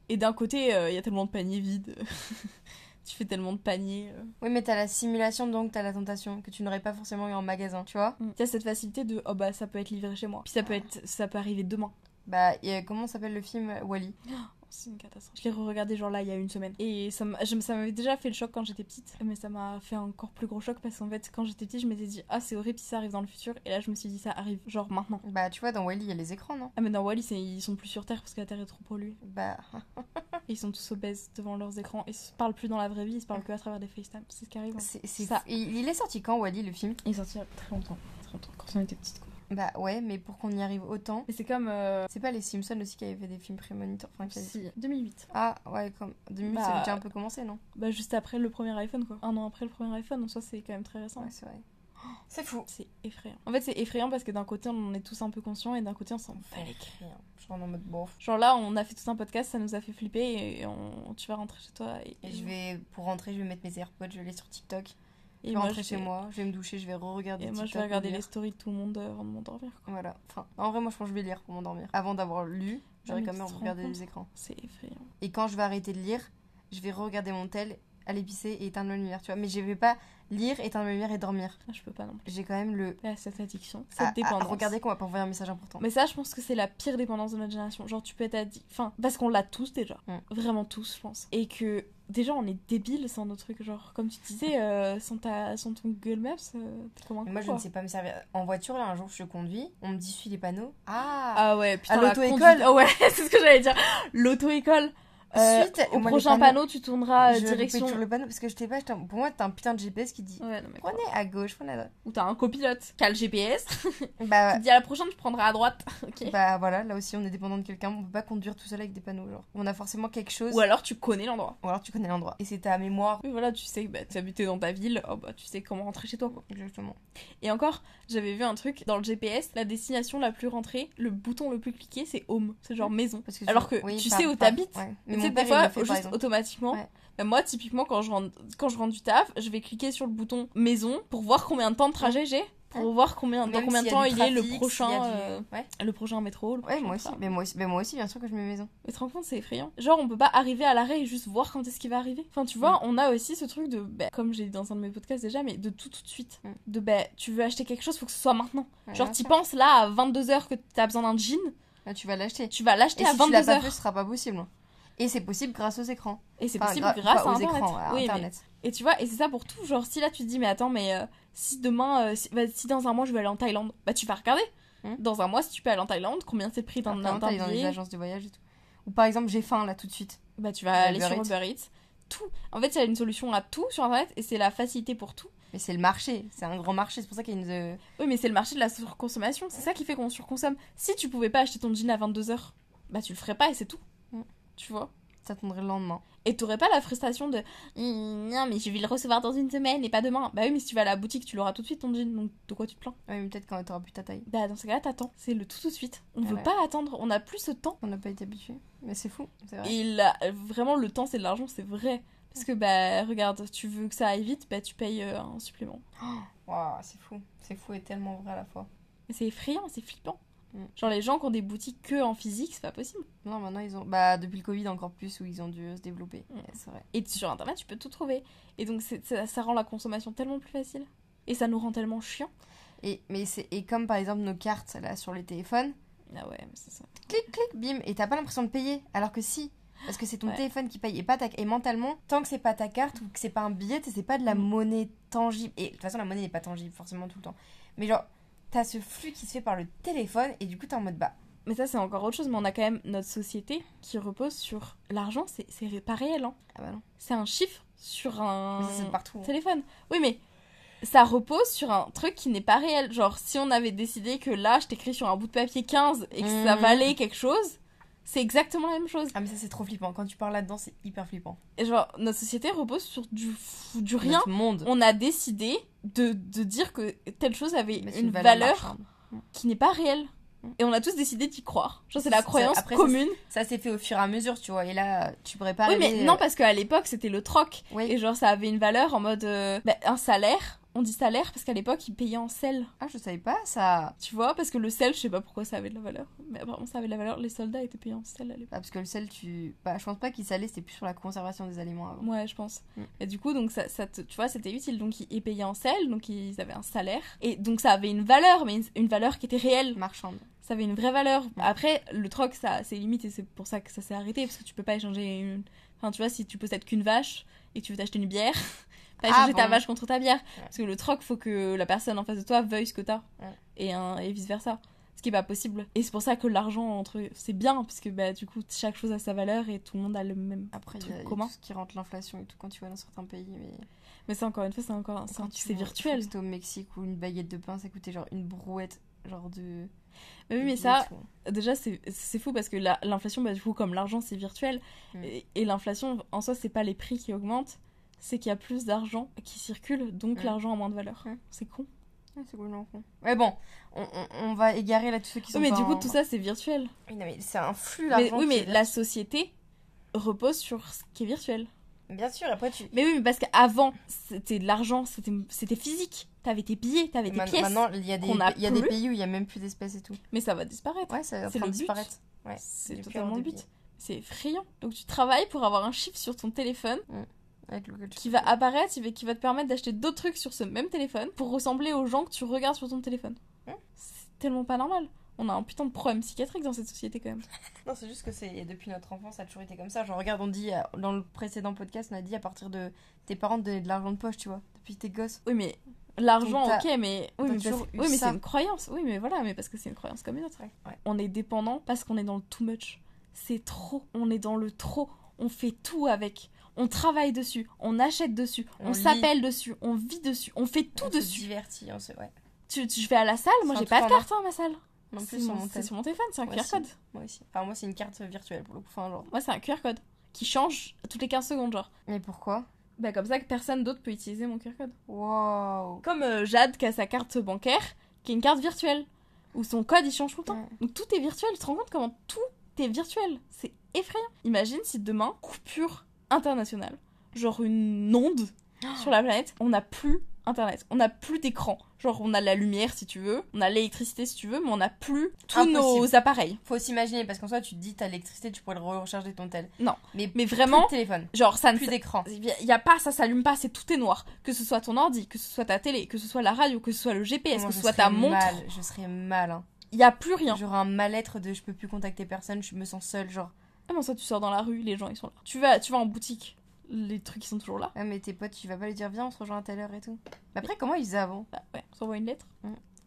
et d'un côté euh, il y a tellement de paniers vides. tu fais tellement de paniers. euh. Oui, mais t'as la simulation donc t'as la tentation que tu n'aurais pas forcément eu en magasin, tu vois y a cette facilité de oh bah ça peut être livré chez moi. Puis ça peut être ça peut arriver demain. Bah, et, comment s'appelle le film Wally Oh, c'est une catastrophe. Je l'ai re-regardé genre là il y a une semaine. Et ça m'avait déjà fait le choc quand j'étais petite. Mais ça m'a fait encore plus gros choc parce qu'en fait quand j'étais petite je m'étais dit ah c'est horrible si ça arrive dans le futur. Et là je me suis dit ça arrive genre maintenant. Bah, tu vois, dans Wally, il y a les écrans, non? Ah mais dans Wally c'est- ils sont plus sur Terre parce que la Terre est trop polluée. Bah, Et ils sont tous obèses devant leurs écrans. Ils se parlent plus dans la vraie vie, ils se parlent que à travers des FaceTime. C'est ce qui arrive. hein. c'est. Ça. Il, il est sorti quand, Wally, le film? Il est sorti il y a très longtemps. Très longtemps. Quand on était petite quoi. Bah, ouais, mais pour qu'on y arrive autant. Mais c'est comme... euh, C'est pas les Simpsons aussi qui avaient fait des films prémonitoires enfin, qui avaient- si, 2008. Ah, ouais, comme. 2008, Bah, ça avait déjà un peu commencé, non? Bah juste après le premier iPhone quoi. Un an après le premier iPhone, en soi c'est quand même très récent. Ouais, c'est vrai. C'est fou. C'est effrayant. En fait, c'est effrayant parce que d'un côté, on en est tous un peu conscients et d'un côté, on s'en bat les. Je suis en mode bof. Genre là, on a fait tout un podcast, ça nous a fait flipper et on... tu vas rentrer chez toi. Et, Et je vais, pour rentrer, je vais mettre mes AirPods, je vais aller sur TikTok. Et je vais rentrer chez moi, je vais me doucher, je vais re-regarder Et moi, je vais regarder les stories de tout le monde euh, avant de m'endormir. Voilà. Enfin, en vrai, moi, je pense que je vais lire pour m'endormir. Avant d'avoir lu, j'aurais quand même regardé les écrans. C'est effrayant. Et quand je vais arrêter de lire, je vais regarder mon tel, aller pisser et éteindre la lumière, tu vois. Mais je vais pas lire, éteindre la lumière et dormir. Là, je peux pas non plus. J'ai quand même le. Là, cette addiction, cette à- à dépendance. regarder qu'on va pas envoyer un message important. Mais ça, je pense que c'est la pire dépendance de notre génération. Genre, tu peux être addict. Enfin, parce qu'on l'a tous déjà. Mm. Vraiment tous, je pense. Et que déjà, on est débiles sans nos trucs. Genre, comme tu disais, euh, sans, ta... sans ton Google Maps, euh, t'es comme un Mais con, moi, je ne sais pas me servir. En voiture, là, un jour, je conduis, on me dit suis les panneaux. Ah, Ah ouais, putain, À la l'auto-école. conduite- Oh ouais, c'est ce que j'allais dire. L'auto-école. Euh, Suite, au moi, prochain panneaux, panneau, tu tourneras je direction. sur le panneau parce que je t'ai pas. un- Pour moi, t'as un putain de GPS qui dit Ouais, non, mais prenez à gauche, prenez à droite. Ou t'as un copilote qui a le GPS. Bah, qui dit à la prochaine, tu prendras à droite. ok. bah voilà, là aussi, on est dépendant de quelqu'un. On peut pas conduire tout seul avec des panneaux. Genre, on a forcément quelque chose. Ou alors tu connais l'endroit. Ou alors tu connais l'endroit. Et c'est ta mémoire. Oui, voilà, tu sais, bah, tu habitais dans ta ville, oh, bah, tu sais comment rentrer chez toi. Quoi. Exactement. Et encore, j'avais vu un truc dans le GPS, la destination la plus rentrée, le bouton le plus cliqué, c'est home. C'est genre maison. Parce que Alors que oui, tu sais où t'habites. ouais. Mais Mais tu sais, des fois, fait, juste automatiquement. Ouais. Bah, moi, typiquement, quand je, rentre, quand je rentre du taf, je vais cliquer sur le bouton maison pour voir combien de temps de trajet j'ai. pour voir combien, dans combien de temps il est le prochain, du- euh, Ouais. le prochain métro. le Ouais, moi aussi. Mais moi aussi, mais moi aussi, bien sûr que je mets maison. Mais te rends compte, c'est effrayant. Genre, on peut pas arriver à l'arrêt et juste voir quand est-ce qu'il va arriver. Enfin, tu vois, on a aussi ce truc de, bah, comme j'ai dit dans un de mes podcasts déjà, mais de tout tout de suite. Mm. De, bah, tu veux acheter quelque chose, faut que ce soit maintenant. Ouais, Genre, t'y penses là à 22h que t'as besoin d'un jean, Là, tu vas l'acheter. tu vas l'acheter Et à si tu l'as pas 22h. fait, ce sera pas possible. Et c'est possible grâce aux écrans. Et c'est Enfin, possible gra- grâce à aux Internet. écrans, à Oui, mais- Internet. Et tu vois, et c'est ça pour tout. Genre, si là tu te dis, mais attends, mais euh, si demain, euh, si, bah, si dans un mois je veux aller en Thaïlande, bah tu vas regarder. Hmm. Dans un mois, si tu peux aller en Thaïlande, combien c'est le prix d'un t'as dans les billet agences de voyage et tout. Ou par exemple, j'ai faim là tout de suite. Bah tu vas Uber aller sur Eats. Uber Eats. Tout. En fait, il y a une solution à tout sur Internet et c'est la facilité pour tout. Mais c'est le marché, c'est un grand marché, c'est pour ça qu'il y a une. euh, Oui, mais c'est le marché de la surconsommation. C'est ça qui fait qu'on surconsomme. Si tu pouvais pas acheter ton jean à 22h, bah tu le ferais pas et c'est tout. Tu vois Ça tomberait le lendemain. Et t'aurais pas la frustration de Hum, non, mais je vais le recevoir dans une semaine et pas demain. Bah oui, mais si tu vas à la boutique, tu l'auras tout de suite ton jean. Donc de quoi tu te plains? Ouais, mais peut-être quand t'auras plus ta taille. Bah dans ce cas-là, t'attends. C'est le tout tout de suite. On Ah veut ouais. pas attendre. On a plus ce temps. On n'a pas été habitué. Mais c'est fou, vrai. Et là, vraiment, le temps, c'est de l'argent, c'est vrai. Parce que, bah, regarde, tu veux que ça aille vite, bah, tu payes euh, un supplément. Waouh, c'est fou. C'est fou et tellement vrai à la fois. Mais c'est effrayant, c'est flippant. Genre, les gens qui ont des boutiques que en physique, c'est pas possible. Non, maintenant ils ont. Bah, depuis le Covid, encore plus, où ils ont dû se développer. C'est vrai. Et sur Internet, tu peux tout trouver. Et donc, ça, ça rend la consommation tellement plus facile. Et ça nous rend tellement chiant. Et, mais c'est, et comme par exemple nos cartes là sur les téléphones, Ah ouais, mais c'est ça. clic, clic, bim, et t'as pas l'impression de payer. Alors que si. Parce que c'est ton Ouais. téléphone qui paye et pas ta et mentalement tant que c'est pas ta carte ou que c'est pas un billet c'est pas de la Mm. monnaie tangible et de toute façon la monnaie n'est pas tangible forcément tout le temps mais genre t'as ce flux qui se fait par le téléphone et du coup t'es en mode bah Mais ça, c'est encore autre chose. Mais on a quand même notre société qui repose sur l'argent. C'est c'est pas réel, hein. ah bah non C'est un chiffre sur un mais ça partout hein. téléphone. Oui, mais ça repose sur un truc qui n'est pas réel. Genre, si on avait décidé que là, je t'écris sur un bout de papier 15 et que ça Mhm. valait quelque chose, c'est exactement la même chose. ah mais ça c'est trop flippant quand tu parles là dedans c'est hyper flippant Et genre, notre société repose sur du, du rien. Notre monde On a décidé de, de dire que telle chose avait une valeur, qui n'est pas réelle. Et on a tous décidé d'y croire. Genre, c'est la croyance après, commune. ça s'est fait au fur et à mesure tu vois et là tu pourrais pas Oui, mais euh, non, parce qu'à l'époque, c'était le troc. oui. Et genre, ça avait une valeur en mode. euh, bah, un salaire. On dit salaire parce qu'à l'époque, ils payaient en sel. ah je savais pas ça Tu vois, parce que le sel, je sais pas pourquoi ça avait de la valeur. Mais apparemment, ça avait de la valeur. Les soldats étaient payés en sel à l'époque. Ah, parce que le sel tu bah je pense pas qu'il salait c'était plus sur la conservation des aliments avant Ouais, je pense. Mm. Et du coup, donc ça, ça te- tu vois, c'était utile. Donc ils, payaient en sel, donc ils avaient un salaire. Et donc ça avait une valeur, mais une, une valeur qui était réelle. marchande Ça avait une vraie valeur. Après, le troc, ça, c'est limite et c'est pour ça que ça s'est arrêté parce que tu peux pas échanger une. Enfin, tu vois, si tu possèdes qu'une vache et que tu veux t'acheter une bière, pas Ah, échanger ta bon. vache contre ta bière. Ouais. Parce que le troc, faut que la personne en face de toi veuille ce que t'as. Ouais. Et, un- et vice versa. Ce qui est pas possible. Et c'est pour ça que l'argent, entre c'est bien, parce que bah, du coup, chaque chose a sa valeur et tout le monde a le même. Après, truc y a commun. tout ce qui rentre l'inflation et tout quand tu vas dans certains pays. Mais Mais ça, encore une fois, c'est encore c'est virtuel. C'était au Mexique où une baguette de pain, ça coûtait genre une brouette, genre de. Mais oui, mais ça, déjà, c'est fou parce que la- l'inflation, bah, du coup, comme l'argent, c'est virtuel. Mm. Et, et l'inflation, en soi, c'est pas les prix qui augmentent, c'est qu'il y a plus d'argent qui circule, donc Mm. l'argent a moins de valeur. Mm. C'est con. Ouais, c'est complètement con. Ouais, bon, on, on, on va égarer là tous ceux qui sont Oui, mais du coup, en- tout ça, c'est virtuel. Oui, non, mais c'est un flux Mais, d'argent. oui, mais la société repose sur ce qui est virtuel. Bien sûr, après tu. Mais oui, mais parce qu'avant, c'était de l'argent, c'était physique. T'avais tes billets, t'avais tes pièces. Maintenant, il y a des, a y a des pays où il y a même plus d'espèces et tout. Mais ça va disparaître. Ouais, ça train le disparaître. Ouais. C'est totalement le but. C'est effrayant. Donc tu travailles pour avoir un chiffre sur ton téléphone Avec qui va apparaître, va- qui va te permettre d'acheter d'autres trucs sur ce même téléphone pour ressembler aux gens que tu regardes sur ton téléphone. Hein C'est tellement pas normal. On a un putain de problème psychiatrique dans cette société quand même. Non, c'est juste que c'est depuis notre enfance, ça a toujours été comme ça. Genre, regarde, on dit euh, dans le précédent podcast, on a dit à partir de tes parents de donner de l'argent de poche, tu vois, depuis tes gosses. Oui, mais l'argent, ok, mais oui, mais, parce- oui, c'est une croyance. Oui, mais voilà, mais parce que c'est une croyance comme une autre. Ouais. On est dépendant parce qu'on est dans le too much. C'est trop. On est dans le trop. On fait tout avec. On travaille dessus. On achète dessus. On, s'appelle dessus. On vit dessus. On fait tout on se dessus. divertit, on se... ouais. Tu, tu- je vais à la salle. Moi, j'ai pas de carte hein, ma salle. Non plus sur mon- mon c'est sur mon téléphone. C'est un Moi QR aussi. code. Moi aussi. Enfin, moi, c'est une carte virtuelle pour le coup. Enfin, genre. Moi, c'est un QR code qui change toutes les 15 secondes, genre. Mais pourquoi? Bah, comme ça que personne d'autre peut utiliser mon QR code. Wow. Comme euh, Jade qui a sa carte bancaire, qui est une carte virtuelle, où son code il change tout le temps. Ouais. Donc tout est virtuel, tu te rends compte comment tout est virtuel C'est effrayant. Imagine si demain, coupure internationale, genre une onde sur la planète, on n'a plus internet. On n'a plus d'écran. Genre, on a la lumière si tu veux, on a l'électricité si tu veux, mais on n'a plus tous Impossible. nos appareils. Faut s'imaginer, parce qu'en soi, tu te dis, t'as l'électricité, tu pourrais le recharger ton tel. Non. Mais, Mais plus vraiment, de téléphone, genre, ça ne. plus d'écran. Il y a pas, ça s'allume pas, c'est tout est noir. Que ce soit ton ordi, que ce soit ta télé, que ce soit la radio, que ce soit le GPS, Moi, que ce soit ta montre, Mal, je serais mal. Hein. il y a plus rien. J'aurais un mal-être de je peux plus contacter personne, je me sens seule, genre. Comment ça, tu sors dans la rue, les gens ils sont là. Tu vas, tu vas en boutique, les trucs ils sont toujours là. Ah, mais tes potes, tu vas pas lui dire, viens, on se rejoint à telle heure et tout. Mais après, comment ils faisaient avant Bah ouais, on s'envoie une lettre.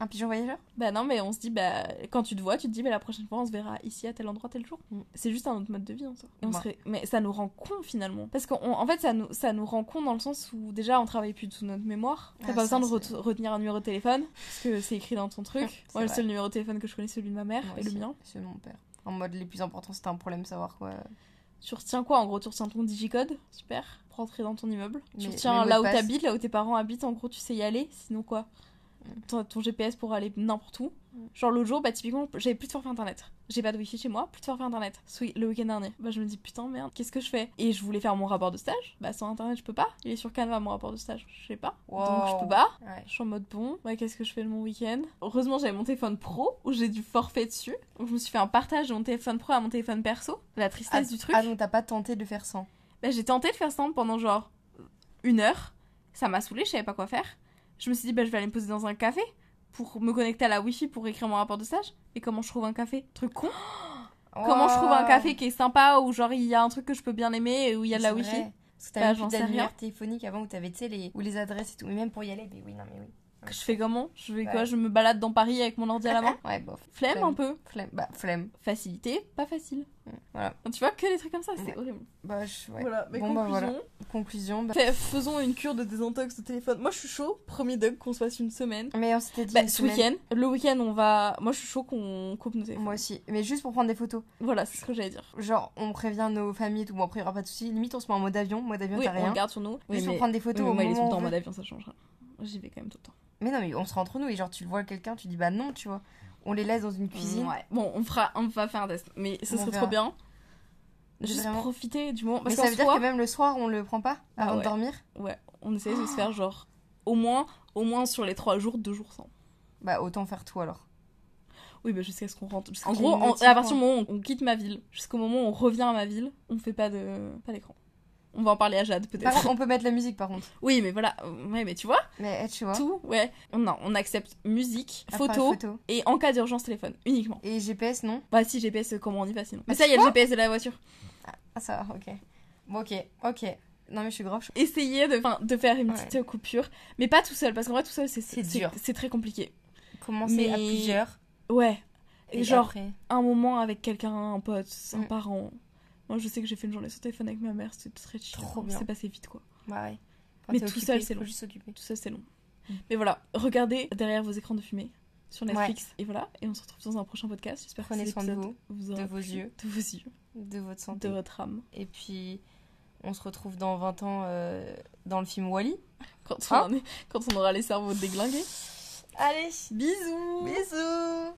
Un pigeon voyageur? Bah non, mais on se dit, bah quand tu te vois, tu te dis, bah la prochaine fois on se verra ici à tel endroit tel jour. Mm. C'est juste un autre mode de vie en soi. Et on Ouais. serait... Mais ça nous rend con finalement. Parce qu'en en fait, ça nous, ça nous rend con dans le sens où déjà on travaille plus sous notre mémoire. T'as Ah, pas ça, besoin de re- retenir un numéro de téléphone parce que c'est écrit dans ton truc. Moi, le seul numéro de téléphone que je connais, c'est celui de ma mère Moi et le mien. C'est mon père. En mode, les plus importants, c'était un problème savoir quoi. Tu retiens quoi En gros, tu retiens ton digicode, super, pour rentrer dans ton immeuble. tu retiens là où t'habites, là où tes parents habitent, en gros, tu sais y aller, sinon quoi? Ton, ton GPS pour aller n'importe où. Genre l'autre jour, bah typiquement, j'avais plus de forfait internet. J'ai pas de wifi chez moi, plus de forfait internet. Le week-end dernier. Bah je me dis putain merde, qu'est-ce que je fais? Et je voulais faire mon rapport de stage. Bah sans internet, je peux pas. Il est sur Canva mon rapport de stage, je sais pas. Donc je peux pas. Ouais. Je suis en mode bon, ouais, qu'est-ce que je fais de mon week-end? Heureusement, j'avais mon téléphone pro où j'ai du forfait dessus. Donc je me suis fait un partage de mon téléphone pro à mon téléphone perso. La tristesse du truc. Ah, donc t'as pas tenté de faire sans? Bah, j'ai tenté de faire ça pendant genre une heure. Ça m'a saoulé, je savais pas quoi faire. Je me suis dit, bah, je vais aller me poser dans un café pour me connecter à la wifi pour écrire mon rapport de stage. Et comment je trouve un café? Truc con. Comment je trouve un café qui est sympa où genre il y a un truc que je peux bien aimer et où il y a de la wifi? Parce que Bah, t'avais j'en plus d'annuaire téléphonique avant où t'avais, tu sais, les... les adresses et tout. Mais même pour y aller, mais oui, non, mais oui. Je fais comment? Je vais quoi? Je me balade dans Paris avec mon ordi à la main? Ouais, bof. Flemme Flemme. un peu? Flemme. Bah, flemme. Facilité, pas facile. Voilà. Tu vois que des trucs comme ça, c'est Ouais. horrible. Bah, je... ouais. Voilà, mais Bon, bah, conclusion. voilà. Conclusion. bah- faisons une cure de désintox de téléphone. Moi je suis chaud, premier dog qu'on se fasse une semaine. Mais on s'était dit. Bah, une ce week-end, le week-end, on va. Moi, je suis chaud qu'on coupe nos téléphones. Moi aussi. Mais juste pour prendre des photos. Voilà, c'est ce que j'allais dire. Genre, on prévient nos familles tout. Bon, après, il y aura pas de soucis. Limite, on se met en mode avion. Mode avion, Oui, t'as on rien. regarde sur nous. Oui, Juste pour mais... prendre des oui, photos. mais au moi, il est tout moment le temps où en on mode avion, ça changera. J'y vais quand même tout le temps. Mais non, mais on se rend entre nous. Et genre, tu le vois quelqu'un, tu dis bah non, tu vois. On les laisse dans une cuisine. Ouais. Bon, on fera, on va faire un test, mais ce serait trop bien. Juste vraiment. profiter du moment. Mais ça veut dire que même le soir, on le prend pas Ah avant ouais. de dormir ouais, on essaie de se faire genre au moins, au moins sur les trois jours, deux jours sans. Bah, autant faire tout alors. Oui, bah jusqu'à ce qu'on rentre. En gros, en- à partir du moment où on quitte ma ville, jusqu'au moment où on revient à ma ville, on fait pas de pas d'écran. On va en parler à Jade Par peut-être. contre, on peut mettre la musique par contre. Oui, mais voilà. Ouais, mais tu vois, Mais eh, tu vois. tout, ouais. Non, on accepte musique, photo, photo. et en cas d'urgence téléphone, uniquement. Et GPS, non? Bah si GPS, comment on y va sinon Mais Ah, ça, il y a le GPS de la voiture. Ah, ça va, ok. Bon, ok, ok. Non, mais je suis grave chaud. Essayer de, de faire une Ouais. petite coupure, mais pas tout seul, parce qu'en vrai tout seul c'est dur. C'est très compliqué. Commencer à plusieurs. Ouais. Et genre après. un moment avec quelqu'un, un pote, un Mm. parent. Moi je sais que j'ai fait une journée sur téléphone avec ma mère, c'était très chill. Trop bien. C'est passé vite quoi. Bah ouais. Quand Mais tout occupé, seul, long. juste. Tout ça c'est long. Mm. Mais voilà, regardez derrière vos écrans de fumée sur Netflix et voilà. Et on se retrouve dans un prochain podcast. J'espère que cet soin de vous, vous de vos yeux. de vos yeux, de votre santé. de votre âme. Et puis, on se retrouve dans 20 ans euh, dans le film Wally. Quand Hein quand on aura les cerveaux déglingués. Allez, Bisous bisous